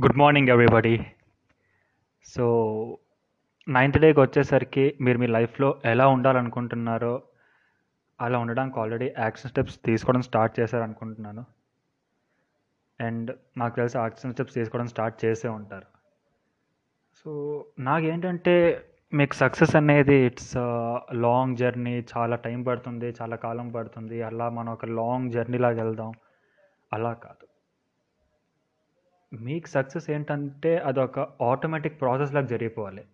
Good morning everybody so ninth డేకి వచ్చేసరికి మీరు మీ లైఫ్లో ఎలా ఉండాలనుకుంటున్నారో అలా ఉండడానికి ఆల్రెడీ యాక్షన్ స్టెప్స్ తీసుకోవడం స్టార్ట్ చేశారు అనుకుంటున్నాను అండ్ నాకు తెలిసి యాక్షన్ స్టెప్స్ తీసుకోవడం స్టార్ట్ చేసే ఉంటారు. సో నాకేంటంటే మీకు సక్సెస్ అనేది ఇట్స్ లాంగ్ జర్నీ చాలా టైం పడుతుంది చాలా కాలం పడుతుంది. అలా మనం ఒక లాంగ్ జర్నీలాగా వెళ్దాం. అలా కాదు. మీకు సక్సెస్ ఏంటంటే అదొక ఆటోమేటిక్ ప్రాసెస్ లాగా జరిగిపోవాలి.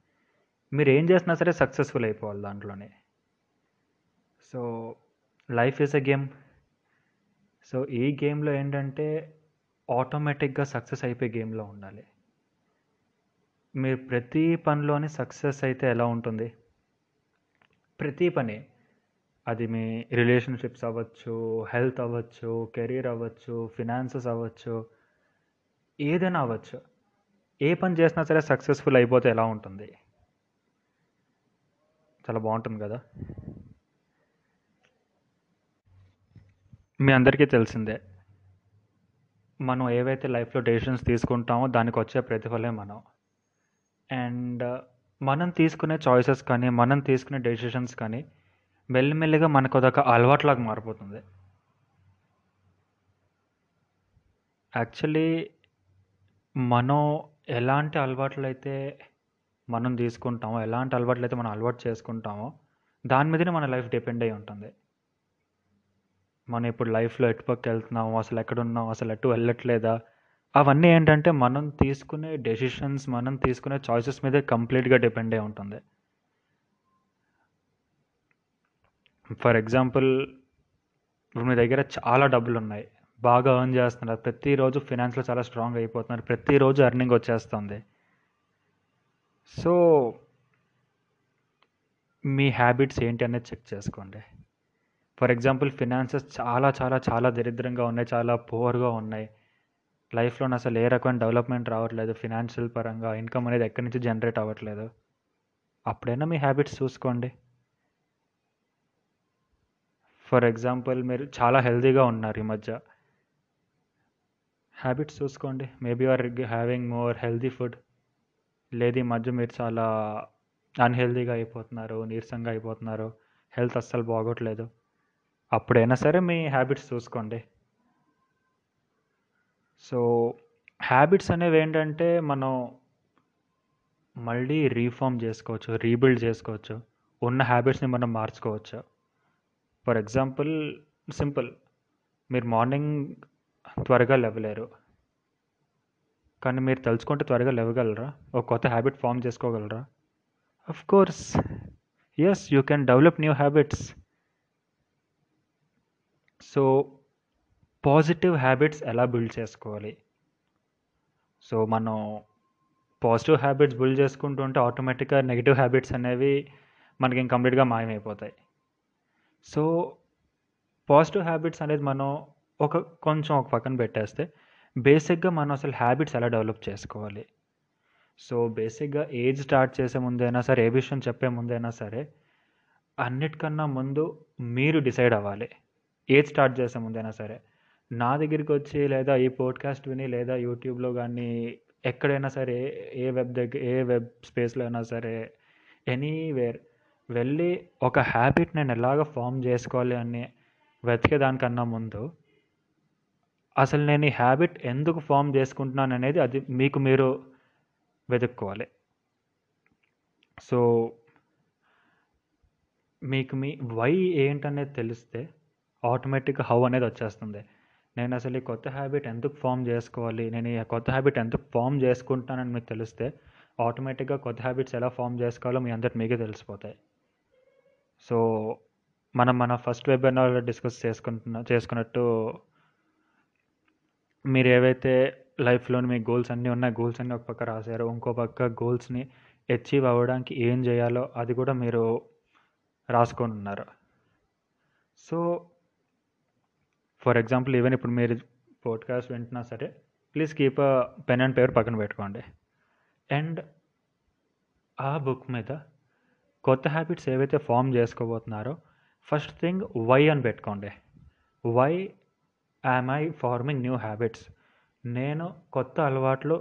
మీరు ఏం చేసినా సరే సక్సెస్ఫుల్ అయిపోవాలి దాంట్లోనే. So life is a game. So ఈ గేమ్లో ఏంటంటే ఆటోమేటిక్గా సక్సెస్ అయిపోయే గేమ్లో ఉండాలి. మీరు ప్రతి పనిలోని సక్సెస్ అయితే ఎలా ఉంటుంది? ప్రతి పని. అది మీ రిలేషన్షిప్స్ అవ్వచ్చు హెల్త్ అవ్వచ్చు కెరీర్ అవ్వచ్చు ఫినాన్సెస్ అవ్వచ్చు ఏదైనా అవ్వచ్చు. ఏ పని చేసినా సరే సక్సెస్ఫుల్ అయిపోతే ఎలా ఉంటుంది? చాలా బాగుంటుంది కదా? మీ అందరికీ తెలిసిందే. మనం ఏవైతే లైఫ్లో డెసిషన్స్ తీసుకుంటామో దానికి వచ్చే ప్రతిఫలే మనం. అండ్ మనం తీసుకునే చాయిసెస్ కానీ మనం తీసుకునే డెసిషన్స్ కానీ మెల్లిమెల్లిగా మనకు అదొక అలవాట్లాగా మారిపోతుంది. యాక్చువల్లీ మనం ఎలాంటి అలవాట్లు అయితే మనం తీసుకుంటామో ఎలాంటి అలవాట్లు అయితే మనం అలవాటు చేసుకుంటామో దాని మీదనే మన లైఫ్ డిపెండ్ అయి ఉంటుంది. మనం ఇప్పుడు లైఫ్లో ఎటుపక్క వెళ్తున్నాము అసలు ఎక్కడున్నాం అసలు ఎటు వెళ్ళట్లేదా? అవన్నీ ఏంటంటే మనం తీసుకునే డెసిషన్స్ మనం తీసుకునే చాయిసెస్ మీదే కంప్లీట్గా డిపెండ్ అయి ఉంటుంది. ఫర్ ఎగ్జాంపుల్ ఇప్పుడు మీ దగ్గర చాలా డబ్బులు ఉన్నాయి బాగా ఎర్న్ చేస్తున్నారు. ప్రతిరోజు ఫినాన్స్లో చాలా స్ట్రాంగ్ అయిపోతున్నారు. ప్రతిరోజు ఎర్నింగ్ వచ్చేస్తుంది. సో మీ హ్యాబిట్స్ ఏంటి అనేది చెక్ చేసుకోండి. ఫర్ ఎగ్జాంపుల్ ఫినాన్సెస్ చాలా చాలా చాలా దరిద్రంగా ఉన్నాయి. చాలా పువర్గా ఉన్నాయి. లైఫ్లో అసలు ఏ రకమైన డెవలప్మెంట్ రావట్లేదు. ఫినాన్షియల్ పరంగా ఇన్కమ్ అనేది ఎక్కడి నుంచి జనరేట్ అవ్వట్లేదు. అప్పుడైనా మీ హ్యాబిట్స్ చూసుకోండి. ఫర్ ఎగ్జాంపుల్ మీరు చాలా హెల్తీగా ఉన్నారు ఈ మధ్య. హ్యాబిట్స్ చూసుకోండి. Maybe are having more healthy food లేదు ఈ మధ్య మీరు చాలా అన్హెల్దీగా అయిపోతున్నారు నీరసంగా అయిపోతున్నారు. హెల్త్ అస్సలు బాగోట్లేదు. అప్పుడైనా సరే మీ హ్యాబిట్స్ చూసుకోండి. సో హ్యాబిట్స్ అనేవి ఏంటంటే మనం మళ్ళీ రీఫార్మ్ చేసుకోవచ్చు రీబిల్డ్ చేసుకోవచ్చు. ఉన్న హ్యాబిట్స్ని మనం మార్చుకోవచ్చు. For example simple. మీరు మార్నింగ్ త్వరగా లేవలేరు. కానీ మీరు తలుచుకుంటే త్వరగా లేవగలరా? ఒక కొత్త habit form చేసుకోగలరా? Of course yes you can develop new habits so positive habits ఎలా బిల్డ్ చేసుకోవాలి? సో మనం పాజిటివ్ హ్యాబిట్స్ బిల్డ్ చేసుకుంటూ ఉంటే ఆటోమేటిక్గా నెగిటివ్ హ్యాబిట్స్ అనేవి మనకి కంప్లీట్గా మాయమైపోతాయి. సో పాజిటివ్ హ్యాబిట్స్ అనేది మనం ఒక కొంచెం ఒక పక్కన పెట్టేస్తే బేసిక్గా మనం అసలు హ్యాబిట్స్ ఎలా డెవలప్ చేసుకోవాలి? సో బేసిక్గా ఏజ్ స్టార్ట్ చేసే ముందైనా సరే ఏ విషయం చెప్పే ముందైనా సరే అన్నిటికన్నా ముందు మీరు డిసైడ్ అవ్వాలి. ఏజ్ స్టార్ట్ చేసే ముందైనా సరే. నా దగ్గరికి వచ్చి లేదా ఈ పోడ్కాస్ట్ విని లేదా యూట్యూబ్లో కానీ ఎక్కడైనా సరే ఏ వెబ్ దగ్గర ఏ వెబ్ స్పేస్లో అయినా సరే ఎనీవేర్ వెళ్ళి ఒక హ్యాబిట్ నేను ఎలాగ ఫామ్ చేసుకోవాలి అని వెతికే దానికన్నా ముందు అసలు నేను ఈ హ్యాబిట్ ఎందుకు ఫామ్ చేసుకుంటున్నాను అనేది అది మీకు మీరు వెతుక్కోవాలి. సో మీకు మీ వై ఏంటనేది తెలిస్తే ఆటోమేటిక్గా హౌ అనేది వచ్చేస్తుంది. నేను అసలు ఈ కొత్త హ్యాబిట్ ఎందుకు ఫామ్ చేసుకోవాలి? నేను ఈ కొత్త హ్యాబిట్ ఎందుకు ఫామ్ చేసుకుంటానని మీకు తెలిస్తే ఆటోమేటిక్గా కొత్త హ్యాబిట్స్ ఎలా ఫామ్ చేసుకోవాలో మీ అందరికి మీకే తెలిసిపోతాయి. సో మనం మన ఫస్ట్ వెబినార్లో డిస్కస్ చేసుకుంటున్న చేసుకున్నట్టు మీరు ఏవైతే లైఫ్లో మీ గోల్స్ అన్నీ ఉన్నాయి గోల్స్ అన్నీ ఒక పక్క రాశారు ఇంకో పక్క గోల్స్ని అచీవ్ అవ్వడానికి ఏం చేయాలో అది కూడా మీరు రాసుకొని ఉన్నారు. సో ఫర్ ఎగ్జాంపుల్ ఈవెన్ ఇప్పుడు మీరు పోడ్కాస్ట్ వింటున్నా సరే please keep pen and paper పక్కన పెట్టుకోండి. అండ్ ఆ బుక్ మీద కొత్త హ్యాబిట్స్ ఏవైతే ఫామ్ చేసుకోబోతున్నారో ఫస్ట్ థింగ్ వై అని పెట్టుకోండి. Why am I forming new habits నేను కొత్త అలవాట్లు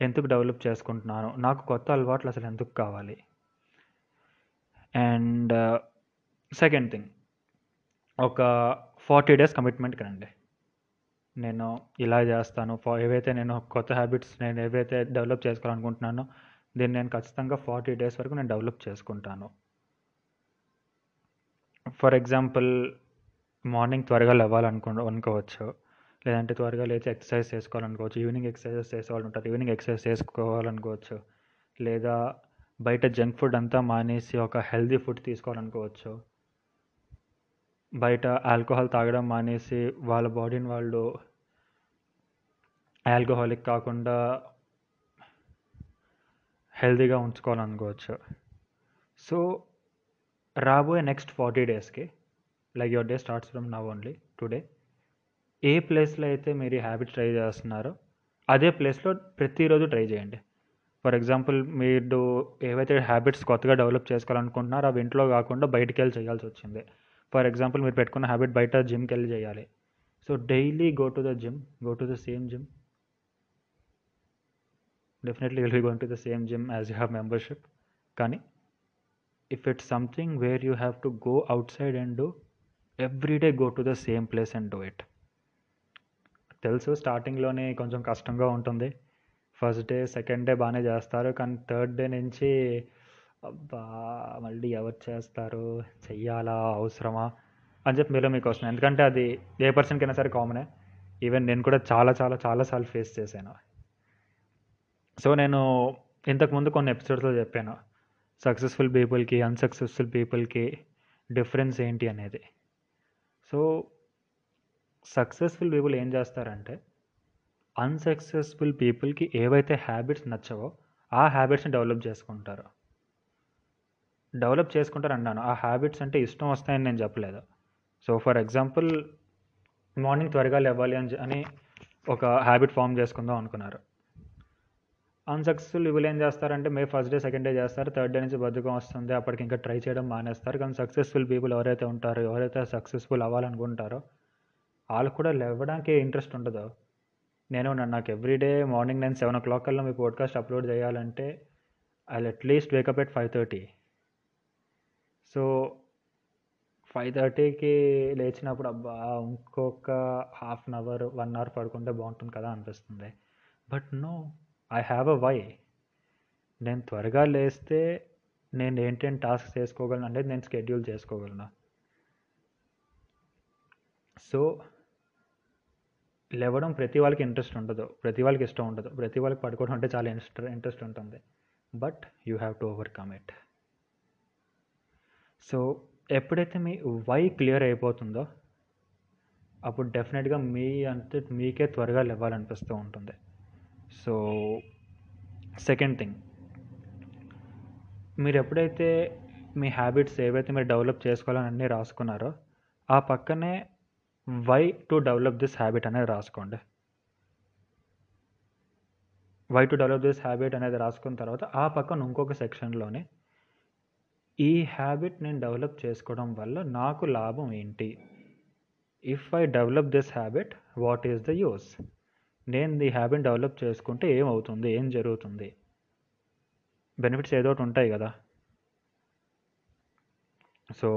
ఎందుకు డెవలప్ చేసుకుంటున్నాను? నాకు కొత్త అలవాట్లు అసలు ఎందుకు కావాలి? అండ్ సెకండ్ థింగ్ ఒక ఫార్టీ డేస్ కమిట్మెంట్కి రండి నేను ఇలా చేస్తాను. ఫా ఏవైతే నేను కొత్త హ్యాబిట్స్ నేను ఏవైతే డెవలప్ చేసుకోవాలనుకుంటున్నానో దీన్ని నేను ఖచ్చితంగా ఫార్టీ డేస్ వరకు నేను డెవలప్ చేసుకుంటాను. ఫర్ ఎగ్జాంపుల్ మార్నింగ్ త్వరగా లేవాలనుకో అనుకోవచ్చు. లేదంటే త్వరగా లేచి ఎక్సర్సైజ్ చేసుకోవాలనుకోవచ్చు. ఈవినింగ్ ఎక్సర్సైజెస్ చేసేవాళ్ళు ఉంటారు ఈవినింగ్ ఎక్సర్సైజ్ చేసుకోవాలనుకోవచ్చు. లేదా బయట జంక్ ఫుడ్ అంతా మానేసి ఒక హెల్దీ ఫుడ్ తీసుకోవాలనుకోవచ్చు. బయట ఆల్కహాల్ తాగడం మానేసి వాళ్ళ బాడీని వాళ్ళు ఆల్కహాలిక్ కాకుండా హెల్దీగా ఉంచుకోవాలనుకోవచ్చు. సో రాబోయే నెక్స్ట్ ఫార్టీ డేస్కి like your day starts from now only today a ప్లేస్లో అయితే మీరు ఈ హ్యాబిట్ ట్రై చేస్తున్నారో అదే ప్లేస్లో ప్రతిరోజు ట్రై చేయండి. ఫర్ ఎగ్జాంపుల్ మీరు ఏవైతే హ్యాబిట్స్ కొత్తగా డెవలప్ చేసుకోవాలనుకుంటున్నారో అవి ఇంట్లో కాకుండా బయటికి వెళ్ళి చేయాల్సి వచ్చింది. ఫర్ ఎగ్జాంపుల్ మీరు పెట్టుకున్న హ్యాబిట్ బయట జిమ్కి వెళ్ళి చేయాలి. So daily go to the same go to the same gym. Definitely will be going to the same gym as you have membership కానీ if it's something where you have to go outside and do every day go to the same place and do it. తెలుసు స్టార్టింగ్లోనే కొంచెం కష్టంగా ఉంటుంది. First day second day బాగానే చేస్తారు. కానీ third day నుంచి అబ్బా మళ్ళీ ఎవరు చేస్తారు? చెయ్యాలా? అవసరమా? అని చెప్పి మీలో మీకు వస్తుంది ఎందుకంటే అది ఏ పర్సన్కైనా సరే కామనే. ఈవెన్ నేను కూడా చాలా చాలా చాలాసార్లు ఫేస్ చేశాను. సో నేను ఇంతకుముందు కొన్ని ఎపిసోడ్స్లో చెప్పాను. సక్సెస్ఫుల్ పీపుల్కి అన్సక్సెస్ఫుల్ పీపుల్కి డిఫరెన్స్ ఏంటి అనేది. సో సక్సెస్ఫుల్ పీపుల్ ఏం చేస్తారంటే అన్సక్సెస్ఫుల్ పీపుల్కి ఏవైతే హ్యాబిట్స్ నచ్చవో ఆ హ్యాబిట్స్ని డెవలప్ చేసుకుంటారు. డెవలప్ చేసుకుంటారు అన్నాను. ఆ హ్యాబిట్స్ అంటే ఇష్టం వస్తాయని నేను చెప్పలేదు. సో ఫర్ ఎగ్జాంపుల్ మార్నింగ్ త్వరగా లేవాలి అని అని ఒక హ్యాబిట్ ఫామ్ చేసుకుందాం అనుకున్నారు. అన్సక్సెస్ఫుల్ వీళ్ళు ఏం చేస్తారంటే may first day second day చేస్తారు థర్డ్ డే నుంచి బద్ధకం వస్తుంది అప్పటికి ఇంకా ట్రై చేయడం మానేస్తారు. కానీ సక్సెస్ఫుల్ పీపుల్ ఎవరైతే ఉంటారో ఎవరైతే సక్సెస్ఫుల్ అవ్వాలనుకుంటారో వాళ్ళు కూడా లేవడానికి ఇంట్రెస్ట్ ఉండదు. నేను నాకు ఎవ్రీడే మార్నింగ్ నేను సెవెన్ ఓ క్లాక్ కల్లా మీ పోడ్కాస్ట్ అప్లోడ్ చేయాలంటే I at least wake up at five thirty so five థర్టీకి లేచినప్పుడు అబ్బా ఇంకొక half an hour one hour పడుకుంటే బాగుంటుంది కదా అనిపిస్తుంది. But no I have a why నేను త్వరగా లేస్తే నేను ఏంటేం టాస్క్ చేసుకోగలను అంటే నేను షెడ్యూల్ చేసుకోగలను. సో లేవడం ప్రతి వాళ్ళకి ఇంట్రెస్ట్ ఉండదు. ప్రతి వాళ్ళకి ఇష్టం ఉండదు. ప్రతి వాళ్ళకి పడుకోవడం అంటే చాలా ఇంట్రెస్ట్ ఇంట్రెస్ట్ ఉంటుంది. But you have to overcome it so ఎప్పుడైతే మీ వై క్లియర్ అయిపోతుందో అప్పుడు డెఫినెట్గా మీ అంటే మీకే త్వరగా లేవాలనిపిస్తూ ఉంటుంది. సో సెకండ్ థింగ్ మీరు ఎప్పుడైతే మీ హ్యాబిట్స్ ఏవైతే మీరు డెవలప్ చేసుకోవాలని అన్నీ రాసుకున్నారో ఆ పక్కనే why to develop this habit అనేది రాసుకోండి. Why to develop this habit అనేది రాసుకున్న తర్వాత ఆ పక్కన ఇంకొక సెక్షన్లోనే ఈ హ్యాబిట్ నేను డెవలప్ చేసుకోవడం వల్ల నాకు లాభం ఏంటి? If I develop this habit what is the use నేను ఈ హ్యాబిట్ డెవలప్ చేసుకుంటే ఏమవుతుంది? ఏం జరుగుతుంది? బెనిఫిట్స్ ఏదో ఒకటి ఉంటాయి కదా. సో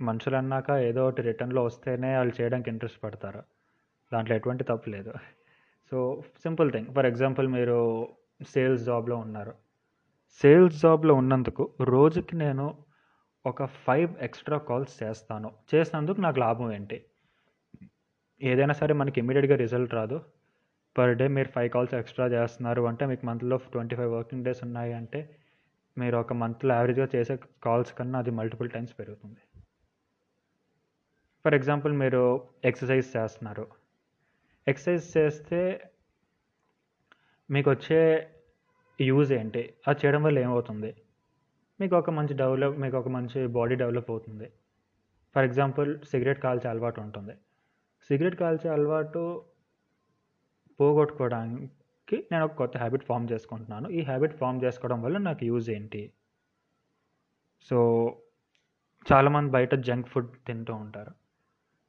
మనుషులు అన్నాక ఏదో ఒకటి రిటర్న్లో వస్తేనే వాళ్ళు చేయడానికి ఇంట్రెస్ట్ పడతారు. దాంట్లో ఎటువంటి తప్పు లేదు. So simple thing. For example మీరు సేల్స్ జాబ్లో ఉన్నారు. సేల్స్ జాబ్లో ఉన్నందుకు రోజుకి నేను ఒక ఫైవ్ ఎక్స్ట్రా కాల్స్ చేస్తాను. చేసినందుకు నాకు లాభం ఏంటి? ఏదైనా సరే మనకి ఇమీడియట్గా రిజల్ట్ రాదు. పర్ డే మీరు ఫైవ్ కాల్స్ ఎక్స్ట్రా చేస్తున్నారు అంటే మీకు మంత్లో ట్వంటీ ఫైవ్ వర్కింగ్ డేస్ ఉన్నాయి అంటే మీరు ఒక మంత్లో యావరేజ్గా చేసే కాల్స్ కన్నా అది మల్టిపుల్ టైమ్స్ పెరుగుతుంది. ఫర్ ఎగ్జాంపుల్ మీరు ఎక్సర్సైజ్ చేస్తున్నారు. ఎక్సర్సైజ్ చేస్తే మీకు వచ్చే యూజ్ ఏంటి? అది చేయడం వల్ల ఏమవుతుంది? మీకు ఒక మంచి డెవలప్ మీకు ఒక మంచి బాడీ డెవలప్ అవుతుంది. ఫర్ ఎగ్జాంపుల్ సిగరెట్ కాల్చే అలవాటు ఉంటుంది. సిగరెట్ కాల్చే అలవాటు పోగొట్టుకోవడానికి నేను ఒక కొత్త హ్యాబిట్ ఫామ్ చేసుకుంటున్నాను. ఈ హ్యాబిట్ ఫామ్ చేసుకోవడం వల్ల నాకు యూజ్ ఏంటి? సో చాలామంది బయట జంక్ ఫుడ్ తింటూ ఉంటారు.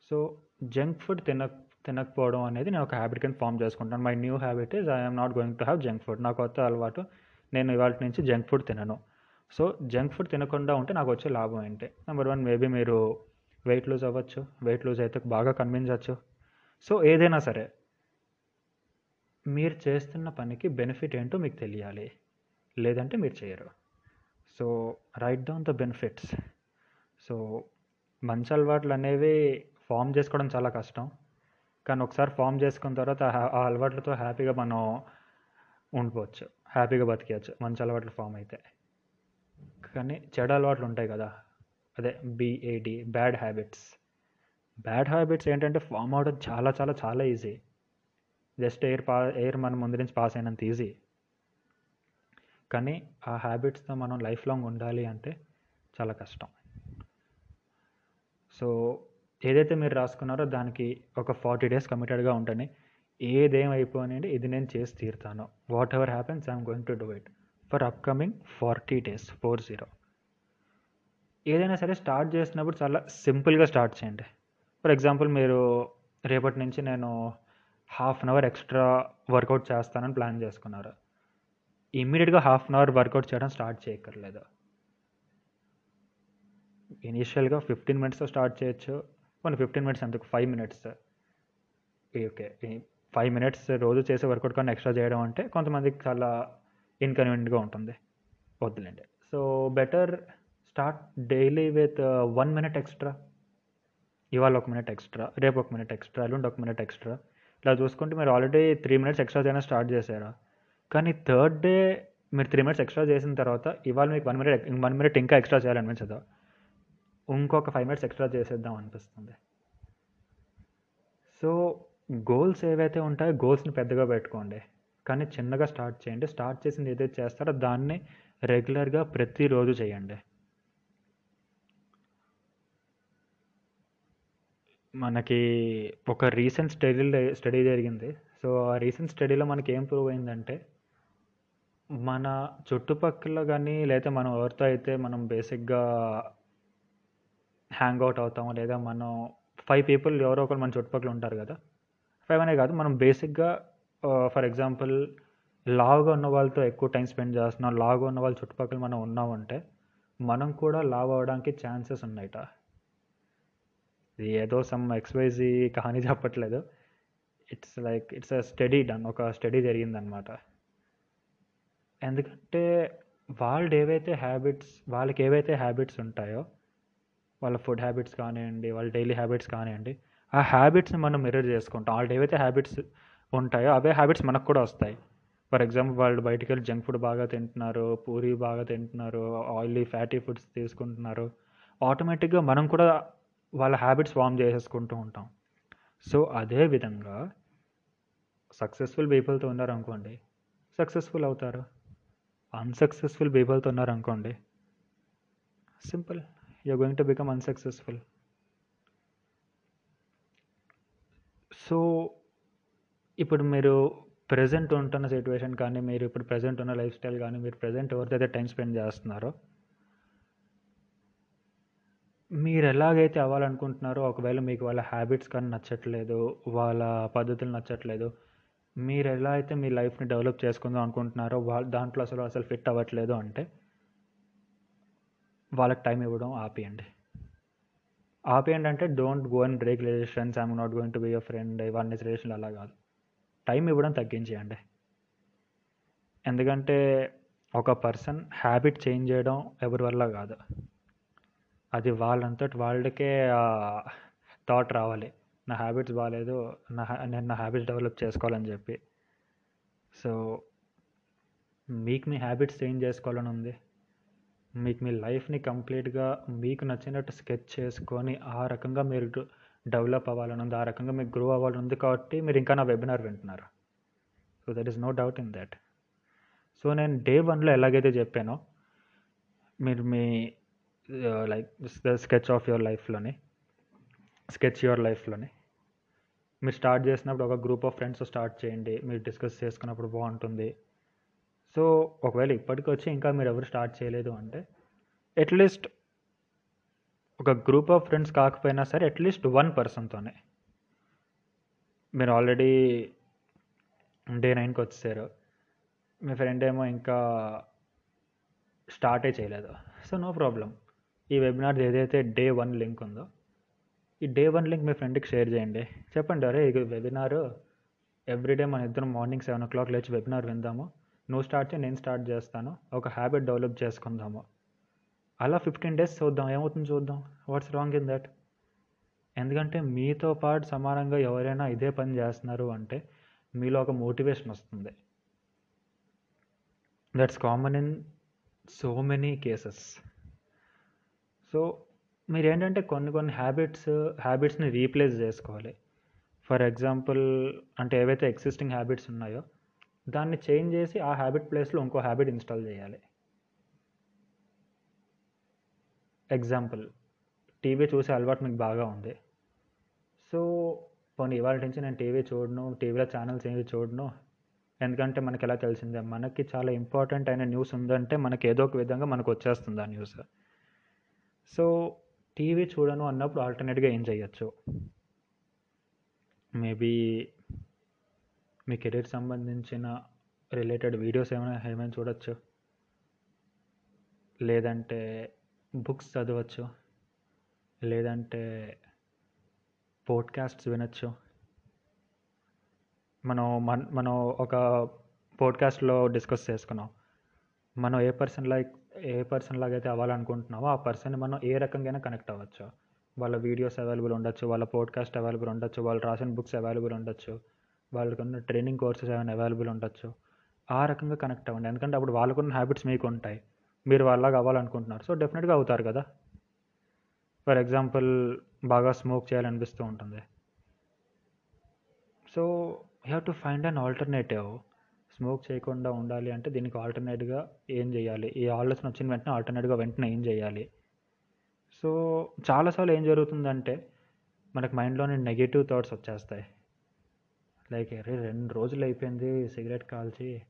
సో జంక్ ఫుడ్ తిన తినకపోవడం అనేది నేను ఒక హ్యాబిట్ కింద ఫామ్ చేసుకుంటాను my new habit is I'm not going to have junk food నా కొత్త అలవాటు నేను ఇవాళ నుంచి జంక్ ఫుడ్ తినను. సో జంక్ ఫుడ్ తినకుండా ఉంటే నాకు వచ్చే లాభం ఏంటి? నెంబర్ వన్ మేబీ మీరు వెయిట్ లూజ్ అవ్వచ్చు. వెయిట్ లూజ్ అయితే బాగా కన్విన్స్ సో ఏదైనా సరే మీరు చేస్తున్న పనికి బెనిఫిట్ ఏంటో మీకు తెలియాలి. లేదంటే మీరు చేయరు. So write down the benefits so మంచి అలవాట్లు అనేవి ఫామ్ చేసుకోవడం చాలా కష్టం. కానీ ఒకసారి ఫామ్ చేసుకున్న తర్వాత ఆ- అలవాట్లతో హ్యాపీగా మనం ఉండిపోవచ్చు హ్యాపీగా బతికేయచ్చు. మంచి అలవాట్లు ఫామ్ అయితే. కానీ చెడు అలవాట్లు ఉంటాయి కదా. అదే B A D bad habits bad habits ఏంటంటే ఫామ్ అవడం చాలా చాలా చాలా ఈజీ జస్ట్ ఎయిర్ పా ఎయిర్ మన ముందు నుంచి పాస్ అయినంత ఈజీ. కానీ ఆ హ్యాబిట్స్తో మనం లైఫ్ లాంగ్ ఉండాలి అంటే చాలా కష్టం. సో ఏదైతే మీరు రాసుకున్నారో దానికి ఒక ఫార్టీ డేస్ కమిటెడ్గా ఉంటుంది ఏదేం అయిపోయినండి ఇది నేను చేసి తీరుతాను. Whatever happens I'm going to do it for upcoming forty days four zero. ఏదైనా సరే స్టార్ట్ చేసినప్పుడు చాలా సింపుల్గా స్టార్ట్ చేయండి. ఫర్ ఎగ్జాంపుల్ మీరు రేపటి నుంచి నేను half an hour extra workout చేస్తానని ప్లాన్ చేసుకున్నారు. ఇమ్మీడియట్గా హాఫ్ అన్ అవర్ వర్కౌట్ చేయడం స్టార్ట్ చేయక్కర్లేదు. ఇనీషియల్గా ఫిఫ్టీన్ మినిట్స్తో స్టార్ట్ చేయొచ్చు. కొన్ని ఫిఫ్టీన్ మినిట్స్ ఎందుకు? Five minutes. Okay five minutes రోజు చేసే వర్కౌట్ కన్నా ఎక్స్ట్రా చేయడం అంటే కొంతమందికి చాలా ఇన్కన్వీనియంట్గా ఉంటుంది. వద్దులేండి. So better start daily with one minute extra. ఇవాళ ఒక మినిట్ ఎక్స్ట్రా రేపు ఒక మినిట్ ఎక్స్ట్రా ఎల్లుండి ఒక మినిట్ ఎక్స్ట్రా. ఇలా చూసుకుంటే మీరు ఆల్రెడీ త్రీ మినిట్స్ ఎక్స్ట్రా చేయడం స్టార్ట్ చేశారా? కానీ థర్డ్ డే మీరు త్రీ మినిట్స్ ఎక్స్ట్రా చేసిన తర్వాత ఇవాళ మీకు వన్ మినిట్ వన్ మినిట్ ఇంకా ఎక్స్ట్రా చేయాలనిపించదు? ఇంకొక ఫైవ్ మినిట్స్ ఎక్స్ట్రా చేసేద్దాం అనిపిస్తుంది. సో గోల్స్ ఏవైతే ఉంటాయో గోల్స్ని పెద్దగా పెట్టుకోండి. కానీ చిన్నగా స్టార్ట్ చేయండి. స్టార్ట్ చేసింది ఏదైతే చేస్తారో దాన్ని రెగ్యులర్గా ప్రతిరోజు చేయండి. మనకి ఒక రీసెంట్ స్టడీలో స్టడీ జరిగింది. సో ఆ రీసెంట్ స్టడీలో మనకి ఏం ప్రూవ్ అయిందంటే మన చుట్టుపక్కల కానీ లేదా మనం ఎవరితో అయితే మనం బేసిక్గా హ్యాంగ్ అవుట్ అవుతాము. లేదా మనం ఫైవ్ పీపుల్ ఎవరో ఒకరు మన చుట్టుపక్కల ఉంటారు కదా. ఫైవ్ అనే కాదు మనం బేసిక్గా ఫర్ ఎగ్జాంపుల్ లావుగా ఉన్న వాళ్ళతో ఎక్కువ టైం స్పెండ్ చేస్తున్నాం. లావుగా ఉన్న వాళ్ళ చుట్టుపక్కల మనం ఉన్నామంటే మనం కూడా లావ్ అవ్వడానికి ఛాన్సెస్ ఉన్నాయిట. ఇది ఏదో సమ్ ఎక్స్వైజీ కహానీ చెప్పట్లేదు. It's like it's a study done ఒక స్టడీ జరిగిందనమాట. ఎందుకంటే వాళ్ళు ఏవైతే హ్యాబిట్స్ వాళ్ళకి ఏవైతే హ్యాబిట్స్ ఉంటాయో వాళ్ళ ఫుడ్ హ్యాబిట్స్ కానివ్వండి వాళ్ళ డైలీ హ్యాబిట్స్ కానివ్వండి ఆ హ్యాబిట్స్ని మనం మిర్రర్ చేసుకుంటాం. వాళ్ళు ఏవైతే హ్యాబిట్స్ ఉంటాయో అవే హ్యాబిట్స్ మనకు కూడా వస్తాయి. ఫర్ ఎగ్జాంపుల్ వాళ్ళు బయటికి వెళ్ళి జంక్ ఫుడ్ బాగా తింటున్నారు పూరి బాగా తింటున్నారు ఆయిలీ ఫ్యాటీ ఫుడ్స్ తీసుకుంటున్నారు. ఆటోమేటిక్గా మనం కూడా వాళ్ళ హ్యాబిట్స్ ఫామ్ చేసేసుకుంటూ ఉంటాం. సో అదే విధంగా సక్సెస్ఫుల్ పీపుల్తో ఉన్నారు అనుకోండి సక్సెస్ఫుల్ అవుతారు. అన్సక్సెస్ఫుల్ పీపుల్తో ఉన్నారు అనుకోండి simple. You going to become unsuccessful. So ఇప్పుడు మీరు ప్రజెంట్ ఉంటున్న సిచ్యువేషన్ కానీ మీరు ఇప్పుడు ప్రజెంట్ ఉన్న లైఫ్ స్టైల్ కానీ మీరు ప్రజెంట్ ఎవరిదైతే టైం స్పెండ్ చేస్తున్నారో మీరు ఎలాగైతే అవ్వాలనుకుంటున్నారో ఒకవేళ మీకు వాళ్ళ హ్యాబిట్స్ కానీ నచ్చట్లేదు వాళ్ళ పద్ధతులు నచ్చట్లేదు మీరు ఎలా అయితే మీ లైఫ్ని డెవలప్ చేసుకుందాం అనుకుంటున్నారో వాళ్ళ దాంట్లో అసలు అసలు ఫిట్ అవ్వట్లేదు అంటే వాళ్ళకి టైం ఇవ్వడం ఆపేయండి. ఆపేయండి అంటే don't go and break relations I'm not going to be your friend ఇవన్నీ రిలేషన్లు అలా కాదు. టైం ఇవ్వడం తగ్గించేయండి. ఎందుకంటే ఒక పర్సన్ హ్యాబిట్ చేంజ్ చేయడం ఎవరి వల్ల కాదు. అది వాళ్ళంతటి వాళ్ళకే థాట్ రావాలి. నా హ్యాబిట్స్ బాగాలేదు నా హ్యా- నేను నా హ్యాబిట్స్ డెవలప్ చేసుకోవాలని చెప్పి. సో మీకు మీ హ్యాబిట్స్ చేంజ్ చేసుకోవాలని ఉంది. మీకు మీ లైఫ్ని కంప్లీట్గా మీకు నచ్చినట్టు స్కెచ్ చేసుకొని ఆ రకంగా మీరు డెవలప్ అవ్వాలని ఉంది. ఆ రకంగా మీకు గ్రో అవ్వాలని ఉంది కాబట్టి మీరు ఇంకా నా వెబినార్ వింటున్నారు. So that is no doubt in that so నేను డే వన్లో ఎలాగైతే చెప్పానో మీరు మీ లైక్ స్కెచ్ ఆఫ్ యువర్ లైఫ్లోని స్కెచ్ యువర్ లైఫ్లోని మీరు స్టార్ట్ చేసినప్పుడు ఒక గ్రూప్ ఆఫ్ ఫ్రెండ్స్ స్టార్ట్ చేయండి మీరు డిస్కస్ చేసుకున్నప్పుడు బాగుంటుంది. సో ఒకవేళ ఇప్పటికి వచ్చి ఇంకా మీరు ఎవరు స్టార్ట్ చేయలేదు అంటే అట్లీస్ట్ ఒక గ్రూప్ ఆఫ్ ఫ్రెండ్స్ కాకపోయినా సరే అట్లీస్ట్ వన్ పర్సన్తోనే మీరు ఆల్రెడీ డే నైన్కి వచ్చేసారు. మీ ఫ్రెండ్ ఏమో ఇంకా స్టార్టే చేయలేదు. సో నో ప్రాబ్లం ఈ వెబినార్ ఏదైతే డే వన్ లింక్ ఉందో ఈ డే వన్ లింక్ మీ ఫ్రెండ్కి షేర్ చేయండి. చెప్పండి అరే ఈ వెబినార్ ఎవ్రీడే మన ఇద్దరం మార్నింగ్ సెవెన్ ఓ క్లాక్ లేచి వెబినార్ విందాము. నువ్వు స్టార్ట్ చేయి నేను స్టార్ట్ చేస్తాను. ఒక హ్యాబిట్ డెవలప్ చేసుకుందాము. అలా ఫిఫ్టీన్ డేస్ చూద్దాం. ఏమవుతుంది చూద్దాం? వాట్స్ రాంగ్ ఇన్ దట్ ఎందుకంటే మీతో పాటు సమానంగా ఎవరైనా ఇదే పని చేస్తున్నారు అంటే మీలో ఒక మోటివేషన్ వస్తుంది. That's common in so many cases so మీరు ఏంటంటే కొన్ని కొన్ని హ్యాబిట్స్ హ్యాబిట్స్ని రీప్లేస్ చేసుకోవాలి. ఫర్ ఎగ్జాంపుల్ అంటే ఏవైతే ఎగ్జిస్టింగ్ హ్యాబిట్స్ ఉన్నాయో దాన్ని చేంజ్ చేసి ఆ హ్యాబిట్ ప్లేస్లో ఇంకో హ్యాబిట్ ఇన్స్టాల్ చేయాలి. ఎగ్జాంపుల్ టీవీ చూసే అలవాటు మీకు బాగా ఉంది. సో పోనీ ఇవాళ నుంచి నేను టీవీ చూడను టీవీలో ఛానల్స్ ఏవి చూడను ఎందుకంటే మనకి ఎలా తెలిసిందే? మనకి చాలా ఇంపార్టెంట్ అయిన న్యూస్ ఉందంటే మనకి ఏదో ఒక విధంగా మనకు వచ్చేస్తుంది ఆ న్యూస్ సో టీవీ చూడను అన్నప్పుడు ఆల్టర్నేట్గా ఏం చేయొచ్చు? మేబీ మీ కెరీర్ సంబంధించిన రిలేటెడ్ వీడియోస్ ఏమైనా ఏమైనా చూడొచ్చు? లేదంటే బుక్స్ చదవచ్చు? లేదంటే పోడ్కాస్ట్స్ వినొచ్చు? మనం మన మనం ఒక పోడ్కాస్ట్లో డిస్కస్ చేసుకున్నాం. మనం a person like a person లాగా అయితే అవ్వాలనుకుంటున్నామో ఆ పర్సన్ మనం ఏ రకంగా కనెక్ట్ అవ్వచ్చు. వాళ్ళ వీడియోస్ అవైలబుల్ ఉండొచ్చు వాళ్ళ పోడ్కాస్ట్ అవైలబుల్ ఉండొచ్చు వాళ్ళు రాసిన బుక్స్ అవైలబుల్ ఉండొచ్చు వాళ్ళకు ఉన్న ట్రైనింగ్ కోర్సెస్ ఏమైనా అవైలబుల్ ఉండొచ్చు. ఆ రకంగా కనెక్ట్ అవ్వండి. ఎందుకంటే అప్పుడు వాళ్ళకున్న హ్యాబిట్స్ మీకు ఉంటాయి. మీరు వాళ్ళలాగా అవ్వాలనుకుంటున్నారు. సో డెఫినెట్గా అవుతారు కదా. ఫర్ ఎగ్జాంపుల్ బాగా స్మోక్ చేయాలనిపిస్తూ ఉంటుంది. So you have to find an alternative smoke చేయకుండా ఉండాలి అంటే దీనికి ఆల్టర్నేట్గా ఏం చేయాలి? ఈ ఆలోచన వచ్చిన వెంటనే ఆల్టర్నేట్గా వెంటనే ఏం చేయాలి? సో చాలాసార్లు ఏం జరుగుతుందంటే మనకు మైండ్లోని నెగిటివ్ థాట్స్ వచ్చేస్తాయి. లైక్ అరే రెండు రోజులు అయిపోయింది సిగరెట్ కాల్చి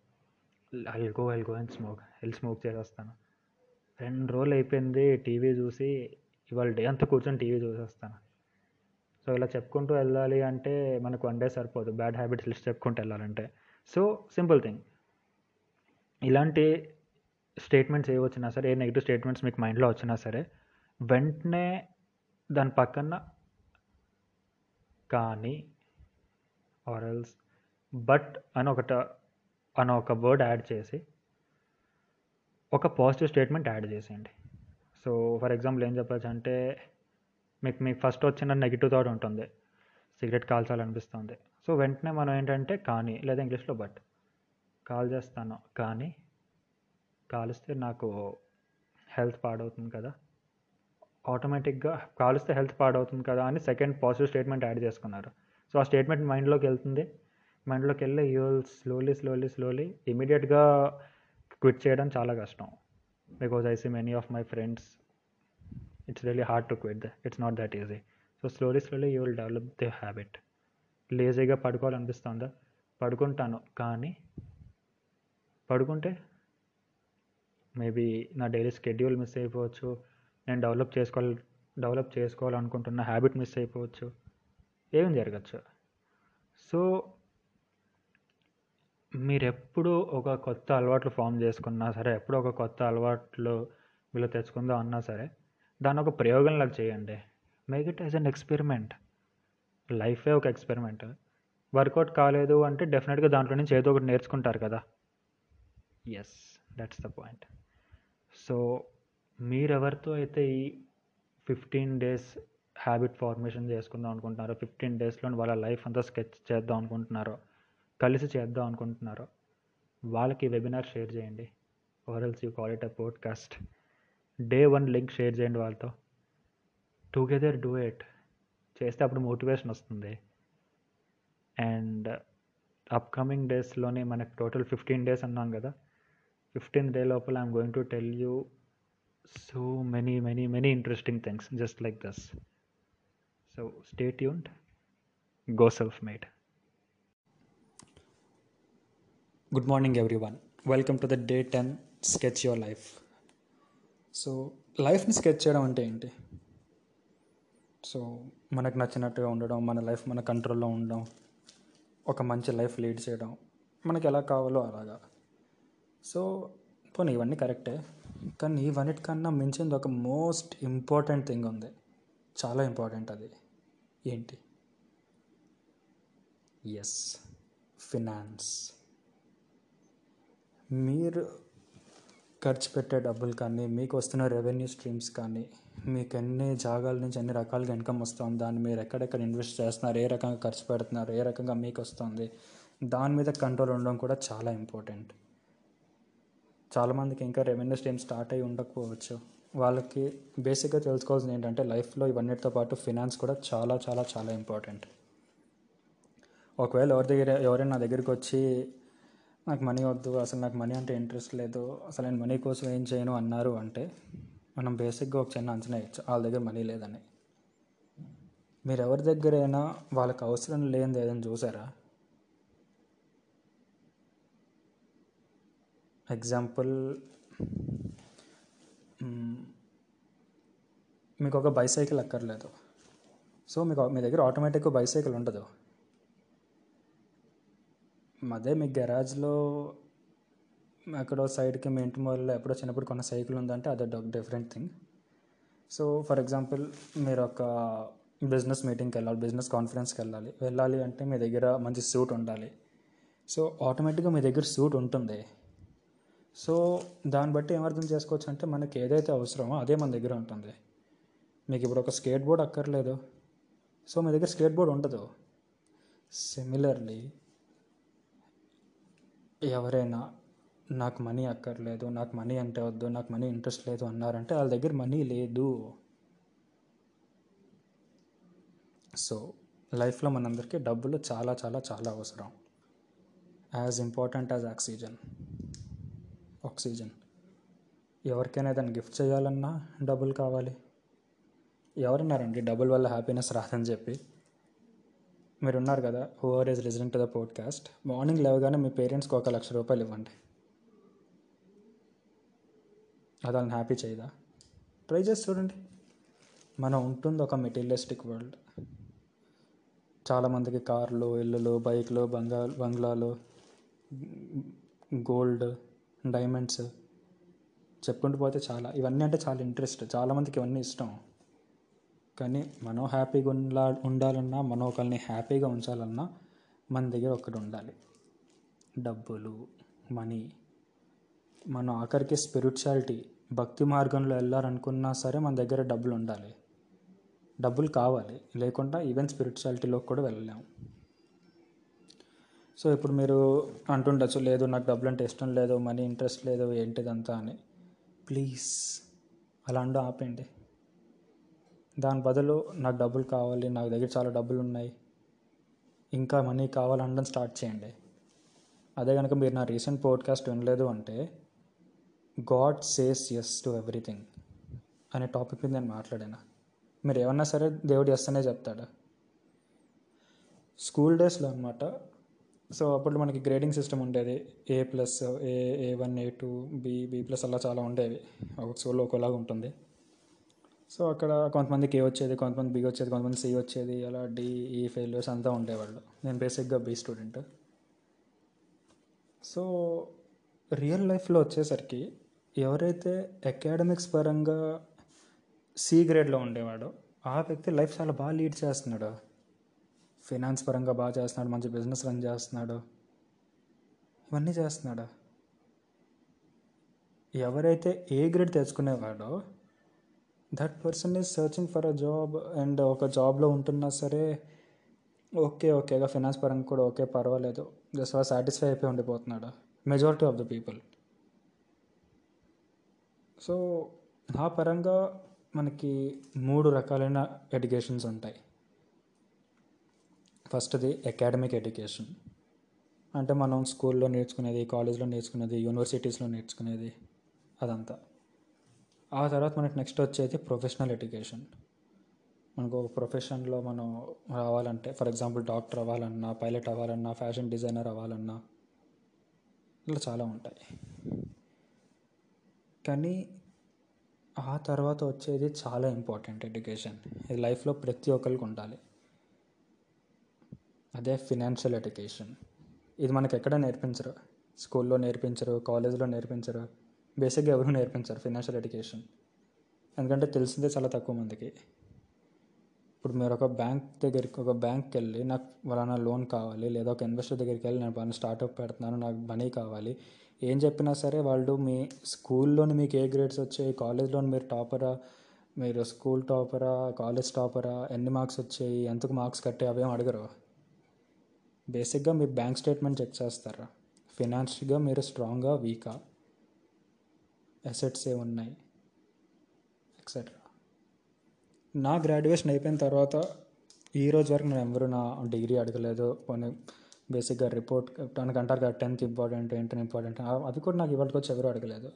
I go I go and smoke వెళ్ళి స్మోక్ చేసేస్తాను. రెండు రోజులు అయిపోయింది టీవీ చూసి ఇవాళ డే అంతా కూర్చొని టీవీ చూసేస్తాను. సో ఇలా చెప్పుకుంటూ వెళ్ళాలి అంటే మనకు వన్ డే సరిపోదు. బ్యాడ్ హ్యాబిట్స్ లిస్ట్ చెప్పుకుంటూ వెళ్ళాలంటే. So simple thing. ఇలాంటి స్టేట్మెంట్స్ ఏ వచ్చినా సరే ఏ నెగిటివ్ స్టేట్మెంట్స్ మీకు మైండ్లో వచ్చినా సరే వెంటనే దాని పక్కన కానీ ఆరల్స్ బట్ అని ఒకట అని ఒక వర్డ్ యాడ్ చేసి ఒక పాజిటివ్ స్టేట్మెంట్ యాడ్ చేసేయండి. సో ఫర్ ఎగ్జాంపుల్ ఏం చెప్పచ్చు అంటే మీకు మీకు ఫస్ట్ వచ్చిన నెగిటివ్ థాట్ ఉంటుంది. సిగరెట్ కాల్చాలనిపిస్తుంది. సో వెంటనే మనం ఏంటంటే కానీ లేదా ఇంగ్లీష్లో బట్ కాల్ చేస్తాను. కానీ కాలుస్తే నాకు హెల్త్ పాడవుతుంది కదా. ఆటోమేటిక్గా కాలిస్తే హెల్త్ పాడవుతుంది కదా అని సెకండ్ పాజిటివ్ స్టేట్మెంట్ యాడ్ చేసుకున్నారు. సో ఆ స్టేట్మెంట్ మైండ్లోకి వెళ్తుంది. మైండ్లోకి వెళ్ళి యూ స్లోలీ స్లోలీ స్లోలీ ఇమీడియట్గా క్విట్ చేయడం చాలా కష్టం. Because I see many of my friends it's really hard to quit the it's not that easy so slowly slowly you will develop the habit లేజీగా పడుకోవాలనిపిస్తుందా? పడుకుంటాను. కానీ పడుకుంటే మేబీ నా డైలీ షెడ్యూల్ మిస్ అయిపోవచ్చు. నేను డెవలప్ చేసుకోవాలి డెవలప్ చేసుకోవాలనుకుంటున్న హ్యాబిట్ మిస్ అయిపోవచ్చు. ఏం జరగచ్చు? సో మీరు ఎప్పుడు ఒక కొత్త అలవాట్లు ఫామ్ చేసుకున్నా సరే ఎప్పుడు ఒక కొత్త అలవాట్లు వీళ్ళు తెచ్చుకుందాం అన్నా సరే దాన్ని ఒక ప్రయోగంలాగా చేయండి. Make it as an experiment లైఫే ఒక ఎక్స్పెరిమెంట్. వర్కౌట్ కాలేదు అంటే డెఫినెట్గా దాంట్లో నుంచి ఏదో ఒకటి నేర్చుకుంటారు కదా. Yes that's the point so మీరెవరితో అయితే ఈ ఫిఫ్టీన్ డేస్ హ్యాబిట్ ఫార్మేషన్ చేసుకుందాం అనుకుంటున్నారో ఫిఫ్టీన్ డేస్లో వాళ్ళ లైఫ్ అంతా స్కెచ్ చేద్దాం అనుకుంటున్నారో కలిసి చేద్దాం అనుకుంటున్నారో వాళ్ళకి వెబినార్ షేర్ చేయండి. Or else you call it a podcast day one link share చేయండి వాళ్ళతో. టుగెదర్ డూ ఇట్ చేస్తే అప్పుడు మోటివేషన్ వస్తుంది. అండ్ అప్కమింగ్ డేస్లోనే మనకు టోటల్ ఫిఫ్టీన్ డేస్ అన్నాం కదా. ఫిఫ్టీన్ డే లోపల I'm going to tell you so many many many interesting things just like this so stay tuned go self made good morning everyone welcome to the day ten sketch your life so లైఫ్ని sketch చేయడం అంటే ఏంటి? So మనకు నచ్చినట్టుగా ఉండడం మన life మన కంట్రోల్లో ఉండడం ఒక మంచి లైఫ్ లీడ్ చేయడం మనకి ఎలా కావాలో అలాగా. సో పోనీ ఇవన్నీ కరెక్టే. కానీ ఇవన్నిటికన్నా మించింది ఒక మోస్ట్ ఇంపార్టెంట్ థింగ్ ఉంది. చాలా ఇంపార్టెంట్ అది. ఏంటి? ఎస్. ఫినాన్స్. మీరు ఖర్చు పెట్టే డబ్బులు కానీ మీకు వస్తున్న రెవెన్యూ స్ట్రీమ్స్ కానీ మీకు ఎన్ని జాగాల నుంచి ఎన్ని రకాలుగా ఇన్కమ్ వస్తుంది దాన్ని మీరు ఎక్కడెక్కడ ఇన్వెస్ట్ చేస్తున్నారు ఏ రకంగా ఖర్చు పెడుతున్నారు ఏ రకంగా మీకు వస్తుంది దాని మీద కంట్రోల్ ఉండడం కూడా చాలా ఇంపార్టెంట్ చాలామందికి ఇంకా రెవెన్యూ స్ట్రీమ్ స్టార్ట్ అయ్యి ఉండకపోవచ్చు. వాళ్ళకి బేసిక్గా తెలుసుకోవాల్సింది ఏంటంటే లైఫ్లో ఇవన్నిటితో పాటు ఫినాన్స్ కూడా చాలా చాలా చాలా ఇంపార్టెంట్ ఒకవేళ ఎవరి దగ్గర ఎవరైనా నా దగ్గరికి వచ్చి నాకు మనీ వద్దు అసలు నాకు మనీ అంటే ఇంట్రెస్ట్ లేదు అసలు నేను మనీ కోసం ఏం చేయను అన్నారు అంటే మనం బేసిక్గా ఒక చిన్న అంచనా ఇచ్చు వాళ్ళ దగ్గర మనీ లేదని. మీరు ఎవరి దగ్గరైనా వాళ్ళకి అవసరం లేనిది ఏదైనా చూసారా? ఎగ్జాంపుల్ మీకు ఒక బైసైకిల్ అక్కర్లేదు. సో మీకు మీ దగ్గర ఆటోమేటిక్గా బైసైకిల్ ఉండదు. అదే మీ గరాజ్లో ఎక్కడో సైడ్కి మీ ఇంటి మూలలో ఎప్పుడో చిన్నప్పుడు కొన్న సైకిల్ ఉందంటే అదే different thing so for example మీరు ఒక బిజినెస్ మీటింగ్కి వెళ్ళాలి బిజినెస్ కాన్ఫరెన్స్కి వెళ్ళాలి. వెళ్ళాలి అంటే మీ దగ్గర మంచి సూట్ ఉండాలి. సో ఆటోమేటిక్గా మీ దగ్గర సూట్ ఉంటుంది. సో దాన్ని బట్టి ఏమర్థం చేసుకోవచ్చు అంటే మనకి ఏదైతే అవసరమో అదే మన దగ్గర ఉంటుంది. మీకు ఇప్పుడు ఒక స్కేట్ బోర్డ్ అక్కర్లేదు. సో మీ దగ్గర స్కేట్ బోర్డ్ ఉండదు. సిమిలర్లీ ఎవరైనా నాకు మనీ అక్కర్లేదు నాకు మనీ అంటే వద్దు నాకు మనీ ఇంట్రెస్ట్ లేదు అన్నారంటే వాళ్ళ దగ్గర మనీ లేదు. సో లైఫ్లో మనందరికీ డబ్బులు చాలా చాలా చాలా అవసరం. As important as oxygen. Oxygen. ఎవరికైనా ఏదైనా గిఫ్ట్ చేయాలన్నా డబ్బులు కావాలి. ఎవరన్నారండి డబ్బుల వల్ల హ్యాపీనెస్ రాదని చెప్పి? మీరు ఉన్నారు కదా who are is resident to the podcast morning లేవగానే మీ పేరెంట్స్కి ఒక లక్ష రూపాయలు ఇవ్వండి. అది వాళ్ళని హ్యాపీ చేయదా? ట్రై చేసి చూడండి. మనం ఉంటుంది ఒక మెటీరియలిస్టిక్ వరల్డ్ చాలామందికి కార్లు ఇల్లులు బైక్లు బంగా బంగ్లాలు గోల్డ్ డైమండ్స్ చెప్పుకుంటూ పోతే చాలా. ఇవన్నీ అంటే చాలా ఇంట్రెస్ట్ చాలామందికి ఇవన్నీ ఇష్టం. కానీ మనం హ్యాపీగా ఉండా ఉండాలన్నా మనం ఒకరిని హ్యాపీగా ఉంచాలన్నా మన దగ్గర ఒకటి ఉండాలి. డబ్బులు మనీ. మనం ఆఖరికి స్పిరిచువాలిటీ భక్తి మార్గంలో వెళ్ళాలనుకున్నా సరే మన దగ్గర డబ్బులు ఉండాలి. డబ్బులు కావాలి. లేకుండా ఈవెన్ స్పిరిచువాలిటీలోకి కూడా వెళ్ళలేము సో ఇప్పుడు మీరు అంటుండొచ్చు లేదు నాకు డబ్బులు అంటే ఇష్టం లేదు మనీ ఇంట్రెస్ట్ లేదు ఏంటిదంతా అని. ప్లీజ్ అలా అండు ఆపేయండి. దాని బదులు నాకు డబ్బులు కావాలి నాకు దగ్గర చాలా డబ్బులు ఉన్నాయి. ఇంకా మనీ కావాలనడం స్టార్ట్ చేయండి. అదే కనుక మీరు నా రీసెంట్ పోడ్కాస్ట్ వినలేదు అంటే god says yes to everything అనే టాపిక్ మీద నేను మాట్లాడాను. మీరు ఏమన్నా సరే దేవుడు ఎస్తనే చెప్తాడు. స్కూల్ డేస్లో అనమాట సో అప్పుడు మనకి గ్రేడింగ్ సిస్టమ్ ఉండేది. A plus A A one A two B B plus అలా చాలా ఉండేవి. ఒక స్కూల్లో ఒకలాగా ఉంటుంది. సో అక్కడ కొంతమందికి ఏ వచ్చేది కొంతమంది బి వచ్చేది కొంతమంది సి వచ్చేది అలా డి ఈ ఫెయిల్యూర్స్ అంతా ఉండేవాళ్ళు. నేను బేసిక్గా బి స్టూడెంట్. సో రియల్ లైఫ్లో వచ్చేసరికి ఎవరైతే అకాడమిక్స్ పరంగా సి గ్రేడ్లో ఉండేవాడో ఆ వ్యక్తి లైఫ్ చాలా బాగా లీడ్ చేస్తున్నాడు. ఫినాన్స్ పరంగా బాగా చేస్తున్నాడు మంచి బిజినెస్ రన్ చేస్తున్నాడు. ఇవన్నీ చేస్తున్నాడు. ఎవరైతే A grade తెచ్చుకునేవాడో that person is searching for a job and ఒక జాబ్లో ఉంటున్నా సరే ఓకే ఓకేగా ఫినాన్స్ పరంగా కూడా ఓకే పర్వాలేదు. జస్ట్ సాటిస్ఫై అయిపోయి ఉండిపోతున్నాడు. Majority of the people so ఆ పరంగా మనకి మూడు రకాలైన ఎడ్యుకేషన్స్ ఉంటాయి. ఫస్ట్ది అకాడమిక్ ఎడ్యుకేషన్ అంటే మనం స్కూల్లో నేర్చుకునేది కాలేజ్లో నేర్చుకునేది యూనివర్సిటీస్లో నేర్చుకునేది అదంతా. ఆ తర్వాత మనకి నెక్స్ట్ వచ్చేది ప్రొఫెషనల్ ఎడ్యుకేషన్ మనకు ఒక ప్రొఫెషన్లో మనం రావాలంటే ఫర్ ఎగ్జాంపుల్ డాక్టర్ అవ్వాలన్నా పైలట్ అవ్వాలన్నా ఫ్యాషన్ డిజైనర్ అవ్వాలన్నా ఇలా చాలా ఉంటాయి. కానీ ఆ తర్వాత వచ్చేది చాలా ఇంపార్టెంట్ ఎడ్యుకేషన్ ఇది లైఫ్లో ప్రతి ఒక్కరికి ఉండాలి. అదే ఫినాన్షియల్ ఎడ్యుకేషన్ ఇది మనకి ఎక్కడ నేర్పించరు? స్కూల్లో నేర్పించరు? కాలేజ్లో నేర్పించరు? బేసిక్గా ఎవరు నేర్పించారు ఫినాన్షియల్ ఎడ్యుకేషన్. ఎందుకంటే తెలిసిందే చాలా తక్కువ మందికి. ఇప్పుడు మీరు ఒక బ్యాంక్ దగ్గరికి ఒక బ్యాంక్కి వెళ్ళి నాకు వలానా లోన్ కావాలి లేదా ఒక ఇన్వెస్టర్ దగ్గరికి వెళ్ళి నేను బాగా స్టార్ట్అప్ పెడుతున్నాను నాకు మనీ కావాలి ఏం చెప్పినా సరే వాళ్ళు మీ స్కూల్లోని మీకు ఏ గ్రేడ్స్ వచ్చాయి కాలేజ్లో మీరు టాపరా మీరు స్కూల్ టాపరా కాలేజ్ టాపరా ఎన్ని మార్క్స్ వచ్చాయి ఎంతకు మార్క్స్ కట్టే అవేం అడగరు. బేసిక్గా మీ బ్యాంక్ స్టేట్మెంట్ చెక్ చేస్తారు? ఫినాన్షియల్గా మీరు స్ట్రాంగ్గా వీకా? అసెట్స్ ఏ ఉన్నాయి ఎక్సెట్రా నా గ్రాడ్యుయేషన్ అయిపోయిన తర్వాత ఈ రోజు వరకు నేను ఎవరు నా డిగ్రీ అడగలేదు. పోనీ బేసిక్గా రిపోర్ట్ దానికి అంటారు కదా టెన్త్ ఇంపార్టెంట్ ఇంటర్ ఇంపార్టెంట్ అది కూడా నాకు ఇవాళకి వచ్చి ఎవరు అడగలేదు.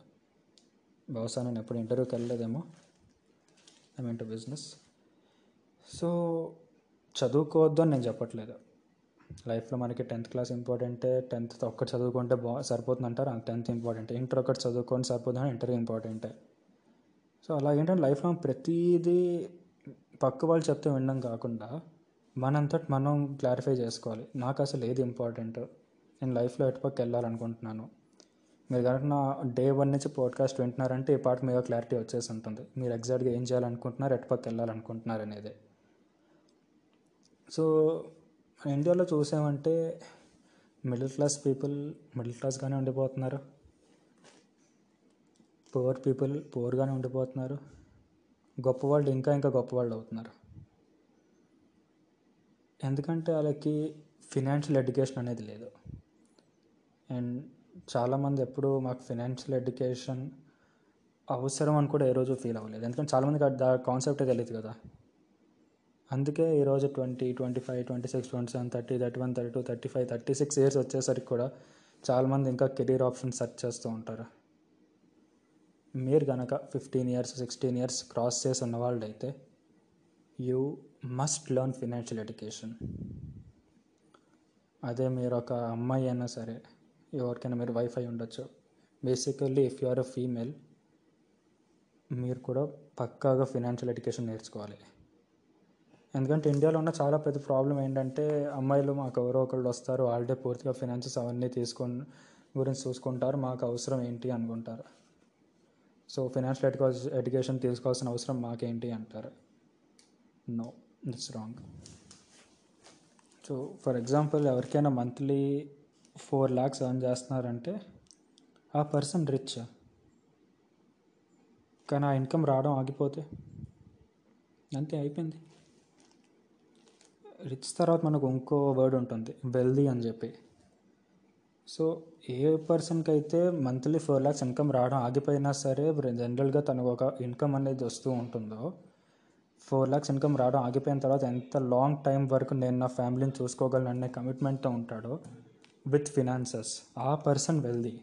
బహుశా నేను ఎప్పుడు ఇంటర్వ్యూకి వెళ్ళలేదేమో. I mean to business so చదువుకోవద్దు అని నేను చెప్పట్లేదు. లైఫ్లో మనకి టెన్త్ క్లాస్ ఇంపార్టెంటే టెన్త్ ఒక్కటి చదువుకుంటే బా సరిపోతుంది అంటారు టెన్త్ ఇంపార్టెంట్. ఇంటర్ ఒకటి చదువుకొని సరిపోతుంది ఇంటర్ ఇంపార్టెంటే. సో అలాగేంటంటే లైఫ్లో ప్రతిదీ పక్క వాళ్ళు చెప్తే వినడం కాకుండా మనంతటి మనం క్లారిఫై చేసుకోవాలి. నాకు అసలు ఏది ఇంపార్టెంట్. నేను లైఫ్లో ఎటుపక్క వెళ్ళాలనుకుంటున్నాను? మీరు కనుక నా డే వన్ నుంచి పాడ్కాస్ట్ వింటున్నారంటే ఈ పాట మీద క్లారిటీ వచ్చేసి ఉంటుంది. మీరు ఎగ్జాక్ట్గా ఏం చేయాలనుకుంటున్నారు ఎటుపక్క వెళ్ళాలనుకుంటున్నారు అనేది. సో ఇండియాలో చూసామంటే మిడిల్ క్లాస్ పీపుల్ మిడిల్ క్లాస్గానే ఉండిపోతున్నారు. పువర్ పీపుల్ పువర్గానే ఉండిపోతున్నారు. గొప్ప వాళ్ళు ఇంకా ఇంకా గొప్ప వాళ్ళు అవుతున్నారు. ఎందుకంటే వాళ్ళకి ఫినాన్షియల్ ఎడ్యుకేషన్ అనేది లేదు. అండ్ చాలామంది ఎప్పుడు మాకు ఫినాన్షియల్ ఎడ్యుకేషన్ అవసరం అని కూడా ఏ రోజు ఫీల్ అవ్వలేదు. ఎందుకంటే చాలామందికి ఆ కాన్సెప్టే తెలియదు కదా. అందుకే ఈరోజు twenty twenty five twenty six twenty seven thirty thirty one thirty two thirty five thirty six years వచ్చేసరికి కూడా చాలామంది ఇంకా కెరీర్ ఆప్షన్స్ సెర్చ్ చేస్తూ ఉంటారు. మీరు కనుక fifteen years sixteen years cross చేసి ఉన్నవాళ్ళు అయితే you must learn financial education. అదే మీరు ఒక అమ్మాయి అయినా సరే ఎవరికైనా మీరు వైఫై ఉండొచ్చు. Basically if you are a female మీరు కూడా పక్కాగా ఫినాన్షియల్ ఎడ్యుకేషన్ నేర్చుకోవాలి. ఎందుకంటే ఇండియాలో ఉన్న చాలా పెద్ద ప్రాబ్లం ఏంటంటే అమ్మాయిలు మాకు ఎవరో ఒకళ్ళు వస్తారు వాళ్ళే పూర్తిగా ఫినాన్సెస్ అవన్నీ తీసుకొని గురించి చూసుకుంటారు మాకు అవసరం ఏంటి అనుకుంటారు. సో ఫినాన్షియల్ ఎడ్యుకా ఎడ్యుకేషన్ తీసుకోవాల్సిన అవసరం మాకేంటి అంటారు? No it's wrong so for example ఎవరికైనా మంత్లీ ఫోర్ ల్యాక్స్ ఎర్న్ చేస్తున్నారంటే ఆ పర్సన్ రిచ్ కానీ ఆ ఇన్కమ్ రావడం ఆగిపోతే? అంతే అయిపోయింది. రిచ్ తర్వాత మనకు ఇంకో వర్డ్ ఉంటుంది వెల్దీ అని చెప్పి. సో ఏ పర్సన్కి అయితే మంత్లీ ఫోర్ ల్యాక్స్ ఇన్కమ్ రావడం ఆగిపోయినా సరే జనరల్గా తనకు ఒక ఇన్కమ్ అనేది వస్తూ ఉంటుందో ఫోర్ ల్యాక్స్ ఇన్కమ్ రావడం ఆగిపోయిన తర్వాత ఎంత లాంగ్ టైం వరకు నేను నా ఫ్యామిలీని చూసుకోగలను అనే కమిట్మెంట్తో ఉంటాడో విత్ ఫినాన్సెస్ ఆ పర్సన్ వెల్దీ.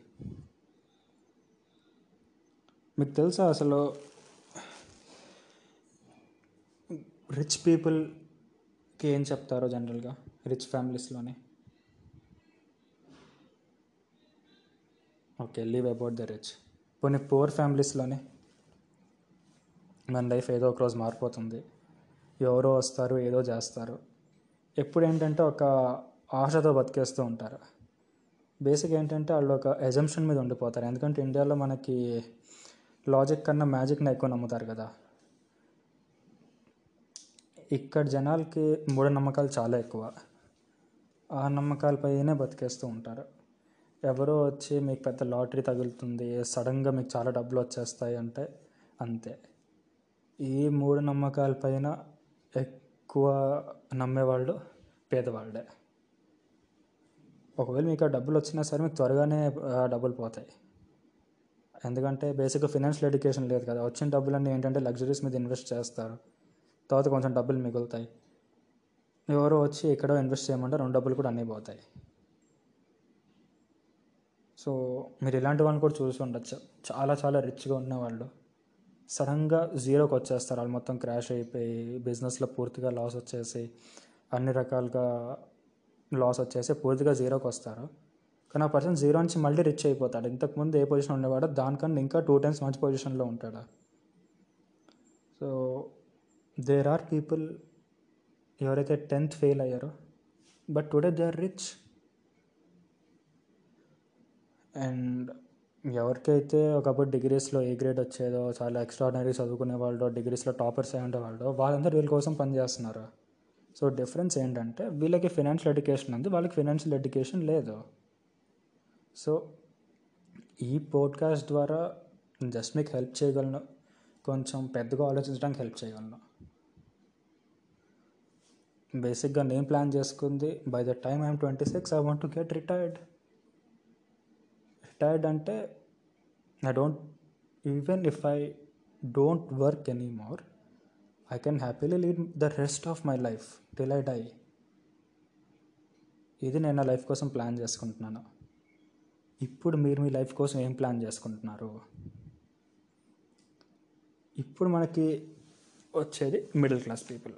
మీకు తెలుసా అసలు? రిచ్ పీపుల్ పీపుల్కి ఏం చెప్తారో జనరల్గా rich ఫ్యామిలీస్లోనే? Okay leave about the rich. పోనీ పూర్ ఫ్యామిలీస్లోనే? మన లైఫ్ ఏదో ఒక రోజు మారిపోతుంది. ఎవరో వస్తారు ఏదో చేస్తారు. ఎప్పుడు ఏంటంటే ఒక ఆశతో బతికేస్తూ ఉంటారు. బేసిక్ ఏంటంటే వాళ్ళు ఒక ఎజంప్షన్ మీద ఉండిపోతారు. ఎందుకంటే ఇండియాలో మనకి లాజిక్ కన్నా మ్యాజిక్ని ఎక్కువ నమ్ముతారు కదా. ఇక్కడ జనాలకి మూఢనమ్మకాలు చాలా ఎక్కువ. ఆ నమ్మకాలపైనే బతికేస్తూ ఉంటారు. ఎవరో వచ్చి మీకు పెద్ద లాటరీ తగులుతుంది సడన్గా మీకు చాలా డబ్బులు వచ్చేస్తాయి అంటే అంతే. ఈ మూఢనమ్మకాలపైన ఎక్కువ నమ్మేవాళ్ళు పేదవాళ్ళే. ఒకవేళ మీకు ఆ డబ్బులు వచ్చినా సరే మీకు త్వరగానే డబ్బులు పోతాయి. ఎందుకంటే బేసిక్గా ఫినాన్షియల్ ఎడ్యుకేషన్ లేదు కదా. వచ్చిన డబ్బులన్నీ ఏంటంటే లగ్జరీస్ మీద ఇన్వెస్ట్ చేస్తారు. తర్వాత కొంచెం డబ్బులు మిగులుతాయి. ఎవరో వచ్చి ఎక్కడో ఇన్వెస్ట్ చేయమంటే రెండు డబ్బులు కూడా అన్నీ పోతాయి. సో మీరు ఇలాంటి వాళ్ళని కూడా చూసి ఉండొచ్చు. చాలా చాలా రిచ్గా ఉన్నవాళ్ళు. సడన్గా జీరోకి వచ్చేస్తారు. వాళ్ళు మొత్తం క్రాష్ అయిపోయి బిజినెస్లో పూర్తిగా లాస్ వచ్చేసి అన్ని రకాలుగా లాస్ వచ్చేసి పూర్తిగా జీరోకి వస్తారు. కానీ ఆ పర్సన్ జీరో నుంచి మళ్ళీ రిచ్ అయిపోతాడు. ఇంతకుముందు ఏ పొజిషన్ ఉండేవాడో దానికన్నా ఇంకా టూ టైమ్స్ మంచి పొజిషన్లో ఉంటాడు. సో దేర్ ఆర్ పీపుల్ ఎవరైతే టెన్త్ ఫెయిల్ అయ్యారో but today they are rich and ఎవరికైతే ఒకప్పుడు డిగ్రీస్లో ఏ గ్రేడ్ వచ్చేదో చాలా ఎక్స్ట్రాడినరీ చదువుకునే వాళ్ళు డిగ్రీస్లో టాపర్స్ అయ్యి ఉండేవాళ్ళు వాళ్ళందరూ వీళ్ళ కోసం పనిచేస్తున్నారు సో డిఫరెన్స్ ఏంటంటే వీళ్ళకి ఫినాన్షియల్ ఎడ్యుకేషన్ ఉంది వాళ్ళకి ఫినాన్షియల్ ఎడ్యుకేషన్ లేదు. సో ఈ పోడ్కాస్ట్ ద్వారా జస్ట్ మీకు హెల్ప్ చేయగలను. కొంచెం పెద్దగా ఆలోచించడానికి హెల్ప్ చేయగలను. బేసిక్గా నేను ప్లాన్ చేసుకుంది by the time I'm twenty six I want to get retired retired అంటే I don't even if I don't work any more I can happily lead the rest of my life till I die ఇది నేను నా life కోసం plan చేసుకుంటున్నాను. ఇప్పుడు మీరు మీ life కోసం ఏం ప్లాన్ చేసుకుంటున్నారు? ఇప్పుడు మనకి వచ్చేది మిడిల్ క్లాస్ పీపుల్.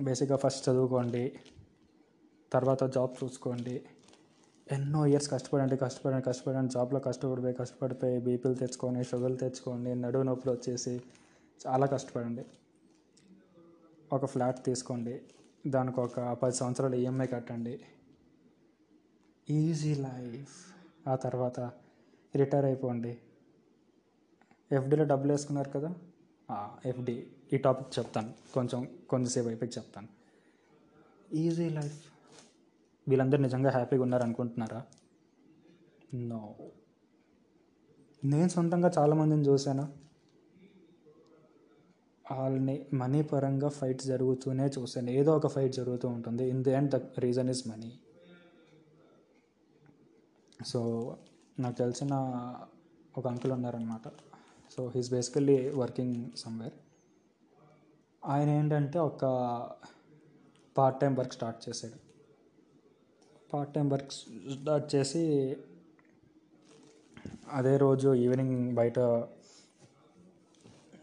బేసిక్గా ఫస్ట్ చదువుకోండి తర్వాత జాబ్ చూసుకోండి. ఎన్నో ఇయర్స్ కష్టపడండి కష్టపడండి కష్టపడండి. జాబ్లో కష్టపడిపోయి కష్టపడిపోయి బీపీలు తెచ్చుకొని షుగర్లు తెచ్చుకోండి నడువు నొప్పులు వచ్చేసి చాలా కష్టపడండి. ఒక ఫ్లాట్ తీసుకోండి దానికి ఒక పది సంవత్సరాలు ఈఎంఐ కట్టండి. Easy life. ఆ తర్వాత రిటైర్ అయిపోండి. ఎఫ్డీలో డబ్బులు వేసుకున్నారు కదా? ఎఫ్డీ. ఈ టాపిక్ చెప్తాను. కొంచెం కొంచెంసేపు అయిపోయి చెప్తాను. Easy life. వీళ్ళందరూ నిజంగా హ్యాపీగా ఉన్నారు అనుకుంటున్నారా నో. నేను సొంతంగా చాలామందిని చూశాను? వాళ్ళని మనీ పరంగా ఫైట్స్ జరుగుతూనే చూశాను. ఏదో ఒక ఫైట్ జరుగుతూ ఉంటుంది. In the end the reason is money. So నాకు తెలిసిన ఒక అంకుల్ ఉన్నారనమాట so he's basically working somewhere ఆయన ఏంటంటే ఒక పార్ట్ టైం వర్క్ స్టార్ట్ చేశాడు. పార్ట్ టైం వర్క్ స్టార్ట్ చేసి అదే రోజు ఈవినింగ్ బయట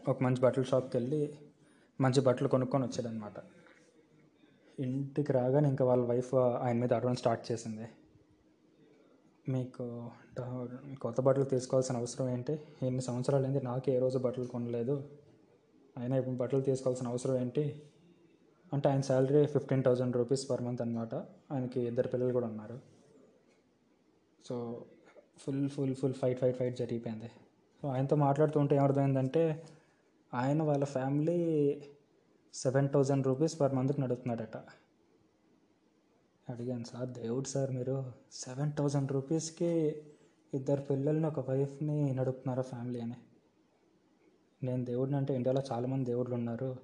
ఒక మంచి బట్టల షాప్కి వెళ్ళి మంచి బట్టలు కొనుక్కొని వచ్చాడనమాట ఇంటికి రాగానే ఇంకా వాళ్ళ వైఫ్ ఆయన మీద అడవడం స్టార్ట్ చేసింది. మీకు కొత్త బట్టలు తీసుకోవాల్సిన అవసరం ఏంటి? ఎన్ని సంవత్సరాలు ఏంటి నాకు ఏ రోజు బట్టలు కొనలేదు. అయినా ఇప్పుడు బట్టలు తీసుకోవాల్సిన అవసరం ఏంటి? అంటే ఆయన salary fifteen thousand rupees per month అనమాట ఆయనకి ఇద్దరు పిల్లలు కూడా ఉన్నారు. So full full full fight fight fight జరిగిపోయింది. సో ఆయనతో మాట్లాడుతుంటే ఏమర్థమైందంటే ఆయన వాళ్ళ family seven thousand rupees per మంత్కి నడుపుతున్నాడట. అడిగాను సార్ దేవుడు సార్ మీరు సెవెన్ థౌజండ్ రూపీస్కి ఇద్దరు పిల్లల్ని ఒక వైఫ్ని నడుపుతున్నారా ఫ్యామిలీ అని. నేను దేవుడిని అంటే ఇండియాలో చాలామంది దేవుళ్ళు ఉన్నారు.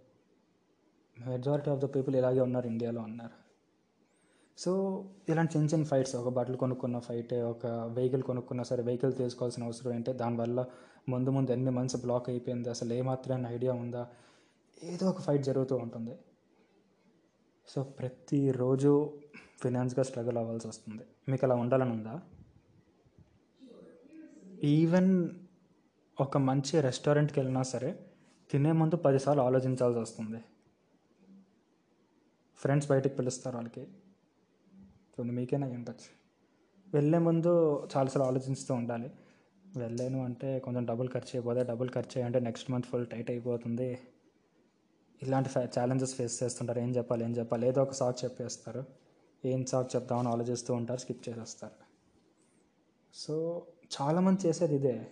మెజారిటీ ఆఫ్ ద పీపుల్ ఇలాగే ఉన్నారు ఇండియాలో ఉన్నారు సో ఇలాంటి చిన్న చిన్న ఫైట్స్ ఒక బట్టలు కొనుక్కున్న ఫైటే ఒక వెహికల్ కొనుక్కున్నా సరే వెహికల్ తీసుకోవాల్సిన అవసరం ఏంటి? దానివల్ల ముందు ముందు ఎన్ని మంత్స్ బ్లాక్ అయిపోయింది? అసలు ఏమాత్రమైన ఐడియా ఉందా? ఏదో ఒక ఫైట్ జరుగుతూ ఉంటుంది. సో ప్రతిరోజు ఫినాన్స్గా స్ట్రగుల్ అవ్వాల్సి వస్తుంది. మీకు అలా ఉండాలని ఉందా? ఈవెన్ ఒక మంచి రెస్టారెంట్కి వెళ్ళినా సరే తినే ముందు పదిసార్లు ఆలోచించాల్సి వస్తుంది. ఫ్రెండ్స్ బయటకు పిలుస్తారు వాళ్ళకి. కొన్ని మీకేనా ఉండొచ్చు వెళ్ళే ముందు చాలాసార్లు ఆలోచిస్తూ ఉండాలి. వెళ్ళాను అంటే కొంచెం డబ్బులు ఖర్చు అయిపోతే డబ్బులు ఖర్చు అయ్యంటే నెక్స్ట్ మంత్ ఫుల్ టైట్ అయిపోతుంది. ఇలాంటి ఛాలెంజెస్ ఫేస్ చేస్తుంటారు. ఏం చెప్పాలి ఏం చెప్పాలి? ఏదో ఒక సాక్ చెప్పేస్తారు. ఏం సాక్ చెప్దామని ఆలోచిస్తూ ఉంటారు స్కిప్ చేసేస్తారు. సో చాలామంది చేసేది ఇదే.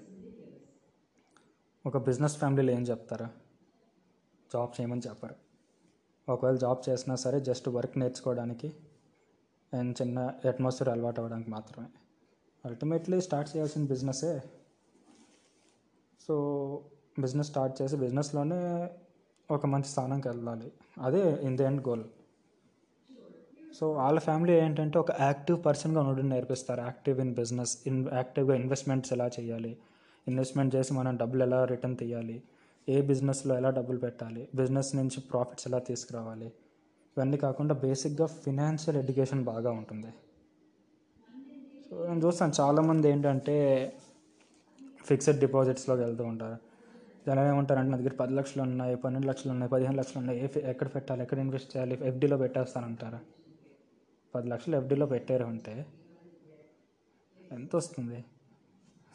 ఒక బిజినెస్ ఫ్యామిలీలో ఏం చెప్తారు? జాబ్ చేయమని చెప్పరు. ఒకవేళ జాబ్ చేసినా సరే జస్ట్ వర్క్ నేర్చుకోవడానికి అండ్ చిన్న అట్మాస్ఫియర్ అలవాటు అవ్వడానికి మాత్రమే. అల్టిమేట్లీ స్టార్ట్ చేయాల్సిన బిజినెసే. సో బిజినెస్ స్టార్ట్ చేసి బిజినెస్లోనే ఒక మంచి స్థానంకి వెళ్ళాలి. అదే in the end goal. So వాళ్ళ ఫ్యామిలీ ఏంటంటే ఒక యాక్టివ్ పర్సన్గా ఉండడం నేర్పిస్తారు. యాక్టివ్ ఇన్ బిజినెస్ ఇన్ యాక్టివ్గా ఇన్వెస్ట్మెంట్స్ ఎలా చేయాలి ఇన్వెస్ట్మెంట్ చేసి మనం డబ్బులు ఎలా రిటర్న్ తీయాలి? ఏ బిజినెస్లో ఎలా డబ్బులు పెట్టాలి? బిజినెస్ నుంచి ప్రాఫిట్స్ ఎలా తీసుకురావాలి? ఇవన్నీ కాకుండా బేసిక్గా ఫినాన్షియల్ ఎడ్యుకేషన్ బాగా ఉంటుంది. సో నేను చూస్తాను చాలామంది ఏంటంటే ఫిక్స్డ్ డిపాజిట్స్లోకి వెళ్తూ ఉంటారు. జనం ఏమంటారంటే నా దగ్గర పది లక్షలు ఉన్నాయి పన్నెండు లక్షలు ఉన్నాయి పదిహేను లక్షలు ఉన్నాయి ఏ ఎక్కడ పెట్టాలి ఎక్కడ ఇన్వెస్ట్ చేయాలి ఎఫ్డీలో పెట్టేస్తానంటారు. పది లక్షలు ఎఫ్డీలో పెట్టారు అంటే ఎంత వస్తుంది?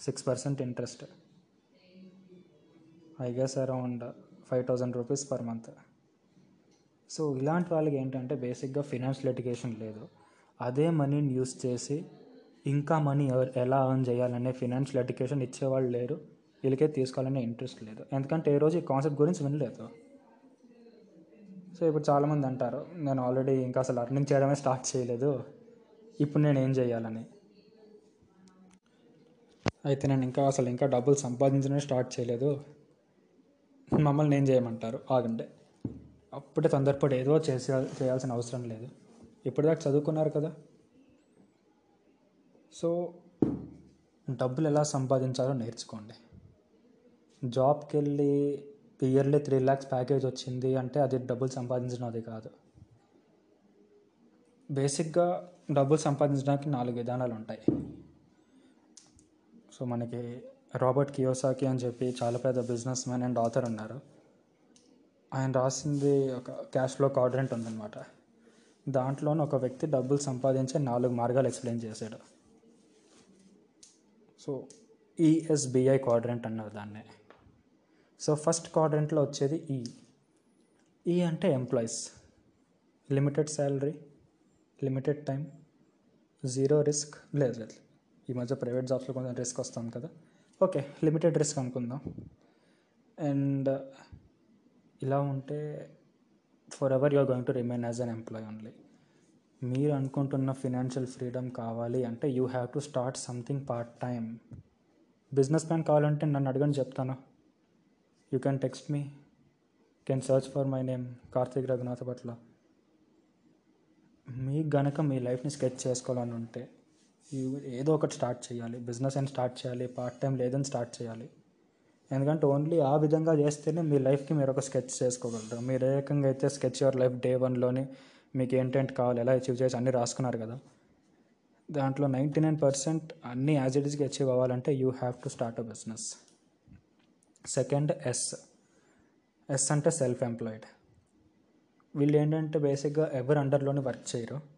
Six percent interest I guess around five thousand rupees per month so ఇలాంటి వాళ్ళకి ఏంటంటే బేసిక్గా ఫినాన్స్ లిటిగేషన్ లేదు. అదే మనీని యూస్ చేసి ఇంకా మనీ ఎవ- ఎలా ఎర్న్ చేయాలనే ఫినాన్స్ ఎడ్యుకేషన్ ఇచ్చేవాళ్ళు లేరు. వీళ్ళకే తీసుకోవాలనే ఇంట్రెస్ట్ లేదు. ఎందుకంటే ఏ రోజు ఈ కాన్సెప్ట్ గురించి వినలేదు. సో ఇప్పుడు చాలామంది అంటారు నేను ఆల్రెడీ ఇంకా అసలు అర్నింగ్ చేయడమే స్టార్ట్ చేయలేదు. ఇప్పుడు నేను ఏం చేయాలని? అయితే నేను ఇంకా అసలు ఇంకా డబ్బులు సంపాదించడమే స్టార్ట్ చేయలేదు. మమ్మల్ని ఏం చేయమంటారు? ఆగండి. అప్పుడే తొందరపడి ఏదో చేసే చేయాల్సిన అవసరం లేదు. ఇప్పటిదాకా చదువుకున్నారు కదా. సో డబ్బులు ఎలా సంపాదించాలో నేర్చుకోండి. జాబ్కి వెళ్ళి ఇయర్లీ త్రీ ల్యాక్స్ ప్యాకేజ్ వచ్చింది అంటే అది డబ్బులు సంపాదించడం అది కాదు. బేసిక్గా డబ్బులు సంపాదించడానికి నాలుగు విధానాలు ఉంటాయి సో మనకి రాబర్ట్ కియోసాకి అని చెప్పి చాలా పెద్ద బిజినెస్ మ్యాన్ అండ్ ఆథర్ ఉన్నారు. ఆయన రాసింది ఒక క్యాష్ ఫ్లో క్వాడ్రెంట్ ఉందన్నమాట. దాంట్లోనే ఒక వ్యక్తి డబ్బులు సంపాదించే నాలుగు మార్గాలు ఎక్స్ప్లెయిన్ చేశాడు. సో ఈఎస్బిఐ క్వాడ్రెంట్ అన్నారు దాన్ని. సో ఫస్ట్ క్వాడ్రెంట్లో వచ్చేది ఈ ఈ అంటే employees. Limited salary limited time zero risk లేదు లేదు. ఈ మధ్య ప్రైవేట్ జాబ్స్లో కొంచెం రిస్క్ వస్తుంది కదా. ఓకే లిమిటెడ్ రిస్క్ అనుకుందాం. అండ్ ఇలా ఉంటే forever you're going to remain as an employee only మీరు అనుకుంటున్న ఫినాన్షియల్ ఫ్రీడమ్ కావాలి అంటే you have to start something part time business man కావాలంటే నన్ను అడగని చెప్తాను. You can text me can search for my name Karthik Raghunath Patla. మీకు గనక మీ లైఫ్ని స్కెచ్ చేసుకోవాలని ఉంటే ఏదో ఒకటి స్టార్ట్ చేయాలి. బిజినెస్ అని స్టార్ట్ చేయాలి. పార్ట్ టైం లేదని స్టార్ట్ చేయాలి. ఎందుకంటే ఓన్లీ ఆ విధంగా చేస్తేనే మీ లైఫ్కి మీరు ఒక స్కెచ్ చేసుకోగలరు. మీరు ఏ రకంగా అయితే స్కెచ్ యువర్ లైఫ్ డే వన్లోని మీకు ఏంటంటే కావాలి ఎలా అచీవ్ చేసి అన్నీ రాసుకున్నారు కదా. దాంట్లో నైంటీ నైన్ పర్సెంట్ అన్నీ యాజ్ ఇట్ ఈస్గా అచీవ్ అవ్వాలంటే you have to start a business second S S అంటే సెల్ఫ్ ఎంప్లాయిడ్ వీళ్ళు ఏంటంటే బేసిక్గా ఎవరు అండర్లోనే వర్క్ చేయరు.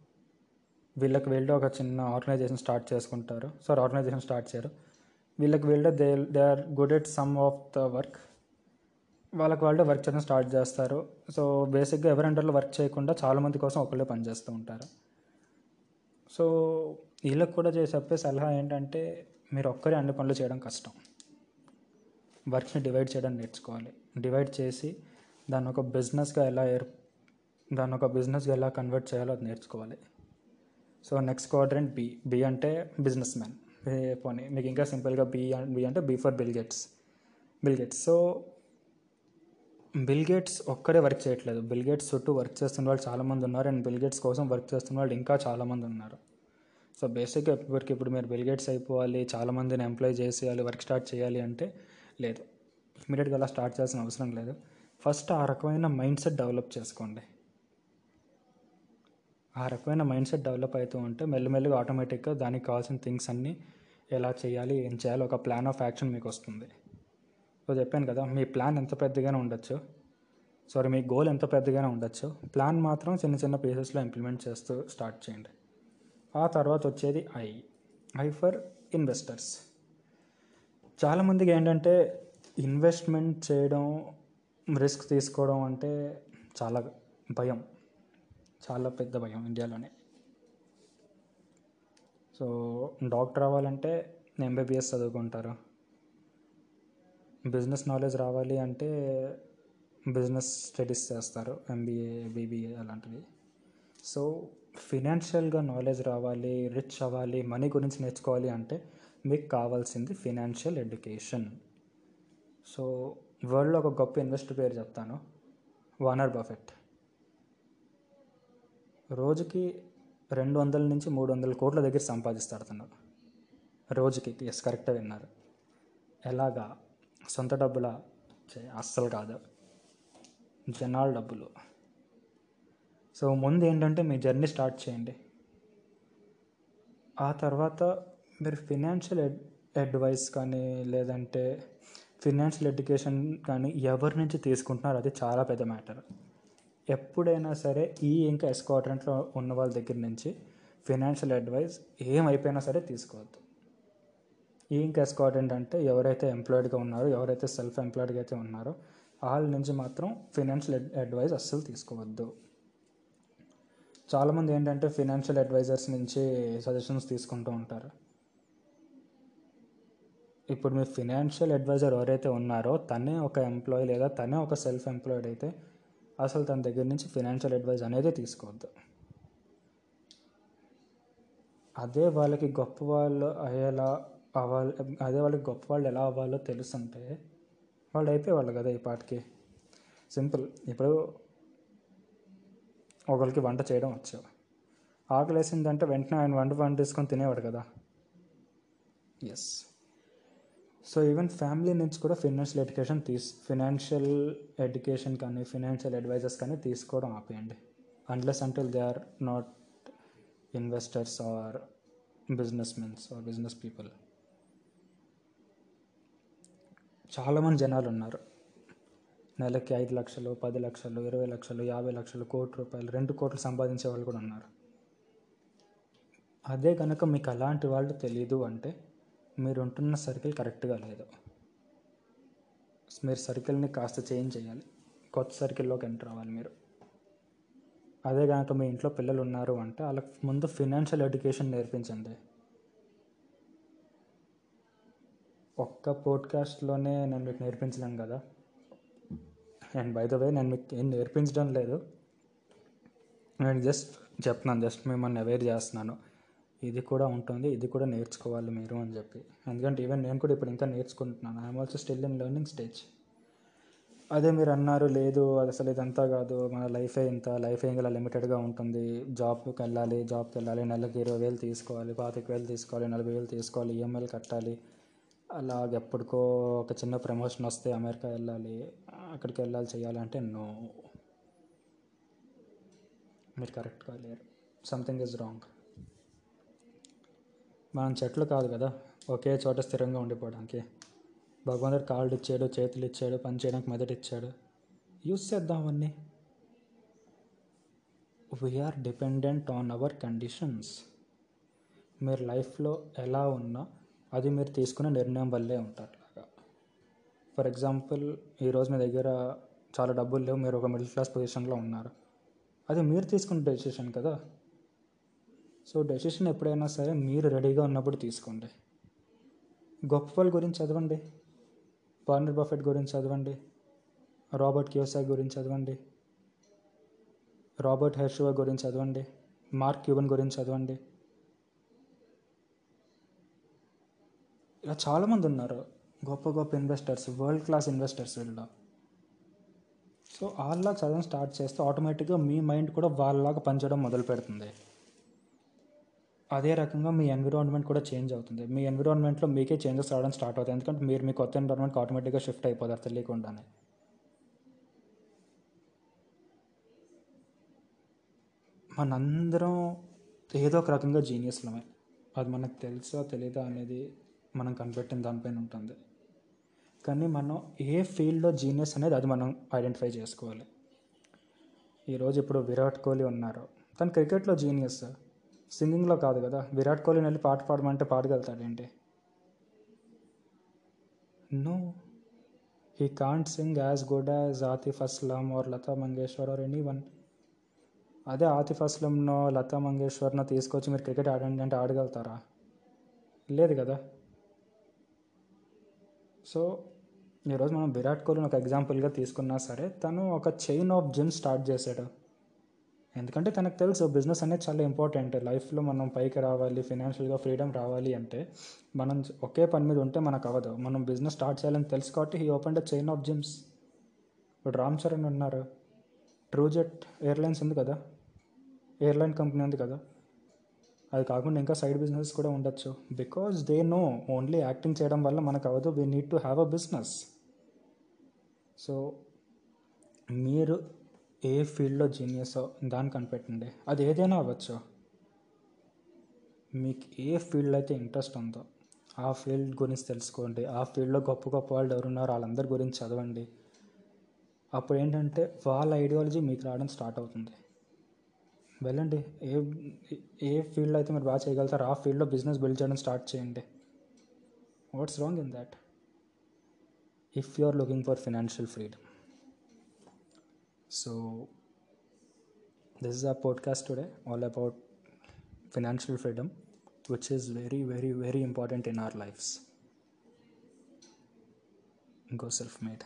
వీళ్ళకి వెళ్ళి ఒక చిన్న ఆర్గనైజేషన్ స్టార్ట్ చేసుకుంటారు. సారీ ఆర్గనైజేషన్ స్టార్ట్ చేయరు. వీళ్ళకి వెళ్ళి they they are good at some of the work. వాళ్ళకి వాళ్ళే వర్క్ చేయడం స్టార్ట్ చేస్తారు. సో బేసిక్గా ఎవరి అండర్లో వర్క్ చేయకుండా చాలామంది కోసం ఒకళ్ళే పనిచేస్తూ ఉంటారు. సో వీళ్ళకి కూడా చెప్పే సలహా ఏంటంటే మీరు ఒక్కరే అన్ని పనులు చేయడం కష్టం. వర్క్ని డివైడ్ చేయడం నేర్చుకోవాలి. డివైడ్ చేసి దాన్ని ఒక బిజినెస్గా ఎలా ఏర్ దాన్ని ఒక బిజినెస్గా ఎలా కన్వర్ట్ చేయాలో అది నేర్చుకోవాలి. So next quadrant B B అంటే బిజినెస్ మ్యాన్. పోనీ మీకు ఇంకా సింపుల్గా బి బి అంటే B for Bill Gates. Bill Gates. So Bill Gates ఒక్కడే వర్క్ చేయట్లేదు. బిల్ గేట్స్ చుట్టూ వర్క్ చేస్తున్న వాళ్ళు చాలామంది ఉన్నారు. అండ్ బిల్ గేట్స్ కోసం వర్క్ చేస్తున్న వాళ్ళు ఇంకా చాలామంది ఉన్నారు. సో బేసిక్గా ఇప్పటికి ఇప్పుడు మీరు బిల్ గేట్స్ అయిపోవాలి చాలామందిని ఎంప్లాయ్ చేసేయాలి వర్క్ స్టార్ట్ చేయాలి అంటే లేదు. ఇమీడియట్గా అలా స్టార్ట్ చేయాల్సిన అవసరం లేదు. ఫస్ట్ ఆ రకమైన మైండ్ సెట్ డెవలప్ చేసుకోండి. ఆ రకమైన మైండ్ సెట్ డెవలప్ అవుతూ ఉంటే మెల్లమెల్లగా ఆటోమేటిక్గా దానికి కావాల్సిన థింగ్స్ అన్నీ ఎలా చేయాలి ఏం చేయాలి ఒక ప్లాన్ ఆఫ్ యాక్షన్ మీకు వస్తుంది. సో చెప్పాను కదా మీ ప్లాన్ ఎంత పెద్దగానే ఉండొచ్చు. సారీ మీ గోల్ ఎంత పెద్దగానే ఉండొచ్చు. ప్లాన్ మాత్రం చిన్న చిన్న పీసెస్లో ఇంప్లిమెంట్ చేస్తూ స్టార్ట్ చేయండి. ఆ తర్వాత వచ్చేది ఐ. ఐ ఫర్ ఇన్వెస్టర్స్ చాలామందికి ఏంటంటే ఇన్వెస్ట్మెంట్ చేయడం రిస్క్ తీసుకోవడం అంటే చాలా భయం. చాలా పెద్ద భయం ఇండియాలోనే. సో డాక్టర్ అవ్వాలంటే ఎంబీబీఎస్ చదువుకుంటారు. బిజినెస్ నాలెడ్జ్ రావాలి అంటే బిజినెస్ స్టడీస్ చేస్తారు ఎంబీఏ బీబీఏ అలాంటివి. సో ఫినాన్షియల్గా నాలెడ్జ్ రావాలి రిచ్ అవ్వాలి మనీ గురించి నేర్చుకోవాలి అంటే మీకు కావాల్సింది ఫినాన్షియల్ ఎడ్యుకేషన్. సో వరల్డ్లో ఒక గొప్ప ఇన్వెస్టర్ పేరు చెప్తాను వానర్ బఫెట్. రోజుకి రెండు వందల నుంచి మూడు వందల కోట్ల దగ్గర సంపాదిస్తాడు తను రోజుకి ఎస్ కరెక్ట్గా విన్నారు. ఎలాగా? సొంత డబ్బుల అస్సలు కాదు. జనాల డబ్బులు. సో ముందు ఏంటంటే మీ జర్నీ స్టార్ట్ చేయండి. ఆ తర్వాత మీరు ఫినాన్షియల్ అడ్వైస్ కానీ లేదంటే ఫినాన్షియల్ ఎడ్యుకేషన్ కానీ ఎవరి నుంచి తీసుకుంటున్నారు అది చాలా పెద్ద మ్యాటర్. ఎప్పుడైనా సరే ఈ ఇంకా ఎస్క్వాడ్రెంట్లో ఉన్న వాళ్ళ దగ్గర నుంచి ఫినాన్షియల్ అడ్వైస్ ఏమైపోయినా సరే తీసుకోవద్దు. ఈ ఇంకా ఎస్క్వాడ్రెంట్ అంటే ఎవరైతే ఎంప్లాయిడ్గా ఉన్నారో ఎవరైతే సెల్ఫ్ ఎంప్లాయిడ్గా అయితే ఉన్నారో వాళ్ళ నుంచి మాత్రం ఫినాన్షియల్ అడ్వైస్ అస్సలు తీసుకోవద్దు. చాలామంది ఏంటంటే ఫినాన్షియల్ అడ్వైజర్స్ నుంచి సజెషన్స్ తీసుకుంటూ ఉంటారు. ఇప్పుడు మీ ఫినాన్షియల్ అడ్వైజర్ ఎవరైతే ఉన్నారో తనే ఒక ఎంప్లాయీ లేదా తనే ఒక సెల్ఫ్ ఎంప్లాయిడ్ అయితే అసలు తన దగ్గర నుంచి ఫినాన్షియల్ అడ్వైజ్ అనేది తీసుకోవద్దు. అదే వాళ్ళకి గొప్ప వాళ్ళు అయ్యేలా అవ్వాలి అదే వాళ్ళకి గొప్ప వాళ్ళు ఎలా అవ్వాలో తెలుసుంటే వాళ్ళు అయిపోయేవాళ్ళు కదా ఈ పాటికి. సింపుల్ ఇప్పుడు ఒకరికి వంట చేయడం వచ్చు. ఆకలి వేసిందంటే వెంటనే ఆయన వంట వంట తీసుకొని తినేవాడు కదా. ఎస్ సో ఈవెన్ ఫ్యామిలీ నుంచి కూడా ఫినాన్షియల్ ఎడ్యుకేషన్ తీస్ ఫినాన్షియల్ ఎడ్యుకేషన్ కానీ ఫినాన్షియల్ అడ్వైజర్స్ కానీ తీసుకోవడం ఆపేయండి. Unless until they are not investors or business mens or business people చాలామంది జనాలు ఉన్నారు. నెలకి ఐదు లక్షలు పది లక్షలు ఇరవై లక్షలు యాభై లక్షలు కోటి రూపాయలు రెండు కోట్లు సంపాదించే వాళ్ళు కూడా ఉన్నారు. అదే కనుక మీకు అలాంటి వాళ్ళు తెలీదు అంటే మీరు ఉంటున్న సర్కిల్ కరెక్ట్గా లేదు. మీరు సర్కిల్ని కాస్త చేంజ్ చేయాలి. కొత్త సర్కిల్లోకి ఎంటర్ అవ్వాలి మీరు. అదే కనుక మీ ఇంట్లో పిల్లలు ఉన్నారు అంటే వాళ్ళకి ముందు ఫినాన్షియల్ ఎడ్యుకేషన్ నేర్పించండి. ఒక్క పోడ్కాస్ట్లోనే నేను మీకు నేర్పించలేను కదా. అండ్ బై ద వే నేను మీకు ఏం నేర్పించడం లేదు. నేను జస్ట్ చెప్తున్నాను జస్ట్ మిమ్మల్ని అవేర్ చేస్తున్నాను. ఇది కూడా ఉంటుంది ఇది కూడా నేర్చుకోవాలి మీరు అని చెప్పి. ఎందుకంటే ఈవెన్ నేను కూడా ఇప్పుడు ఇంకా నేర్చుకుంటున్నాను. I'm also still in learning stage అదే మీరు అన్నారు లేదు అది అసలు ఇదంతా కాదు. మన లైఫే ఇంత లైఫ్ ఏం ఇలా లిమిటెడ్గా ఉంటుంది. జాబ్కి వెళ్ళాలి జాబ్కి వెళ్ళాలి నెలకి ఇరవై వేలు తీసుకోవాలి పాతిక వేలు తీసుకోవాలి నలభై వేలు తీసుకోవాలి ఈఎంఐలు కట్టాలి. అలాగ ఎప్పటికో ఒక చిన్న ప్రమోషన్ వస్తే అమెరికా వెళ్ళాలి అక్కడికి వెళ్ళాలి చేయాలంటే నో మీరు కరెక్ట్గా లేరు. సంథింగ్ ఇస్ రాంగ్ మనం చెట్లు కాదు కదా ఒకే చోట స్థిరంగా ఉండిపోవడానికి. భగవంతుడు కాళ్ళు ఇచ్చాడు చేతులు ఇచ్చాడు పని చేయడానికి మెదడు ఇచ్చాడు. యూస్ చేద్దాం అవన్నీ. We're dependent on our conditions మీరు లైఫ్లో ఎలా ఉన్నా అది మీరు తీసుకునే నిర్ణయం వల్లే ఉంటారు ఫర్ ఎగ్జాంపుల్ ఈరోజు మీ దగ్గర చాలా డబ్బులు లేవు మీరు ఒక మిడిల్ క్లాస్ పొజిషన్లో ఉన్నారు. అది మీరు తీసుకున్న డెసిషన్ కదా. సో డెసిషన్ ఎప్పుడైనా సరే మీరు రెడీగా ఉన్నప్పుడు తీసుకోండి. గొప్ప వాళ్ళ గురించి చదవండి. వార్నర్ బఫెట్ గురించి చదవండి. రాబర్ట్ క్యూసాక్ గురించి చదవండి. రాబర్ట్ హెర్షువా గురించి చదవండి. మార్క్ క్యూబన్ గురించి చదవండి. ఇలా చాలామంది ఉన్నారు. గొప్ప గొప్ప ఇన్వెస్టర్స్ వరల్డ్ క్లాస్ ఇన్వెస్టర్స్ వీళ్ళు సో వాళ్ళలాగా చదవడం స్టార్ట్ చేస్తే ఆటోమేటిక్గా మీ మైండ్ కూడా వాళ్ళలాగా పనిచేయడం మొదలు పెడుతుంది అదే రకంగా మీ ఎన్విరాన్మెంట్ కూడా చేంజ్ అవుతుంది. మీ ఎన్విరాన్మెంట్లో మీకే చేంజెస్ రావడం స్టార్ట్ అవుతాయి. ఎందుకంటే మీరు మీ కొత్త ఎన్విరాన్మెంట్ ఆటోమేటిక్గా షిఫ్ట్ అయిపోతారు తెలియకుండానే మనందరం ఏదో ఒక రకంగా జీనియస్లమే అది మనకు తెలుసా తెలీదా అనేది మనం కనిపెట్టిన దానిపైన ఉంటుంది. కానీ మనం ఏ ఫీల్డ్లో జీనియస్ అనేది అది మనం ఐడెంటిఫై చేసుకోవాలి. ఈరోజు ఇప్పుడు విరాట్ కోహ్లీ ఉన్నారు. తను క్రికెట్లో జీనియస్ సింగింగ్లో కాదు కదా. విరాట్ కోహ్లీని వెళ్ళి పాట పాడమంటే పాడగలుగుతాడేంటి no he can't sing as good as Atif Aslam or Lata Mangeshkar or anyone అదే ఆతిఫ్ అస్లంనో లతా మంగేశ్వర్నో తీసుకొచ్చి మీరు క్రికెట్ ఆడండి అంటే ఆడగలుగుతారా? లేదు కదా. సో ఈరోజు మనం విరాట్ కోహ్లీని ఒక ఎగ్జాంపుల్గా తీసుకున్నా సరే తను ఒక చైన్ ఆఫ్ జిమ్ స్టార్ట్ చేశాడు. ఎందుకంటే తనకు తెలుసు బిజినెస్ అనేది చాలా ఇంపార్టెంట్. లైఫ్లో మనం పైకి రావాలి ఫినాన్షియల్గా ఫ్రీడమ్ రావాలి అంటే మనం ఒకే పని మీద ఉంటే మనకు అవ్వదు. మనం బిజినెస్ స్టార్ట్ చేయాలని తెలుసు కాబట్టి he open the chain of gyms. ఇప్పుడు రామ్ చరణ్ ఉన్నారు. ట్రూజెట్ ఎయిర్లైన్స్ ఉంది కదా? ఎయిర్లైన్ కంపెనీ ఉంది కదా? అది కాకుండా ఇంకా సైడ్ బిజినెస్ కూడా ఉండొచ్చు. Because they know only acting చేయడం వల్ల మనకు అవ్వదు. We need to have a business. So మీరు ఏ ఫీల్డ్లో జీనియసో దాన్ని కనిపెట్టండి. అది ఏదైనా అవ్వచ్చు. మీకు ఏ ఫీల్డ్ అయితే ఇంట్రెస్ట్ ఉందో ఆ ఫీల్డ్ గురించి తెలుసుకోండి. ఆ ఫీల్డ్లో గొప్ప గొప్ప వాళ్ళు ఎవరున్నారో వాళ్ళందరి గురించి చదవండి. అప్పుడు ఏంటంటే వాళ్ళ ఐడియాలజీ మీకు రావడం స్టార్ట్ అవుతుంది. వెళ్ళండి. ఏ ఏ ఫీల్డ్ అయితే మీరు బాగా చేయగలుగుతారో ఆ ఫీల్డ్లో బిజినెస్ బిల్డ్ చేయడం స్టార్ట్ చేయండి. What's wrong in that if you are looking for financial freedom so this is our podcast today all about financial freedom which is very very very important in our lives. Go self-made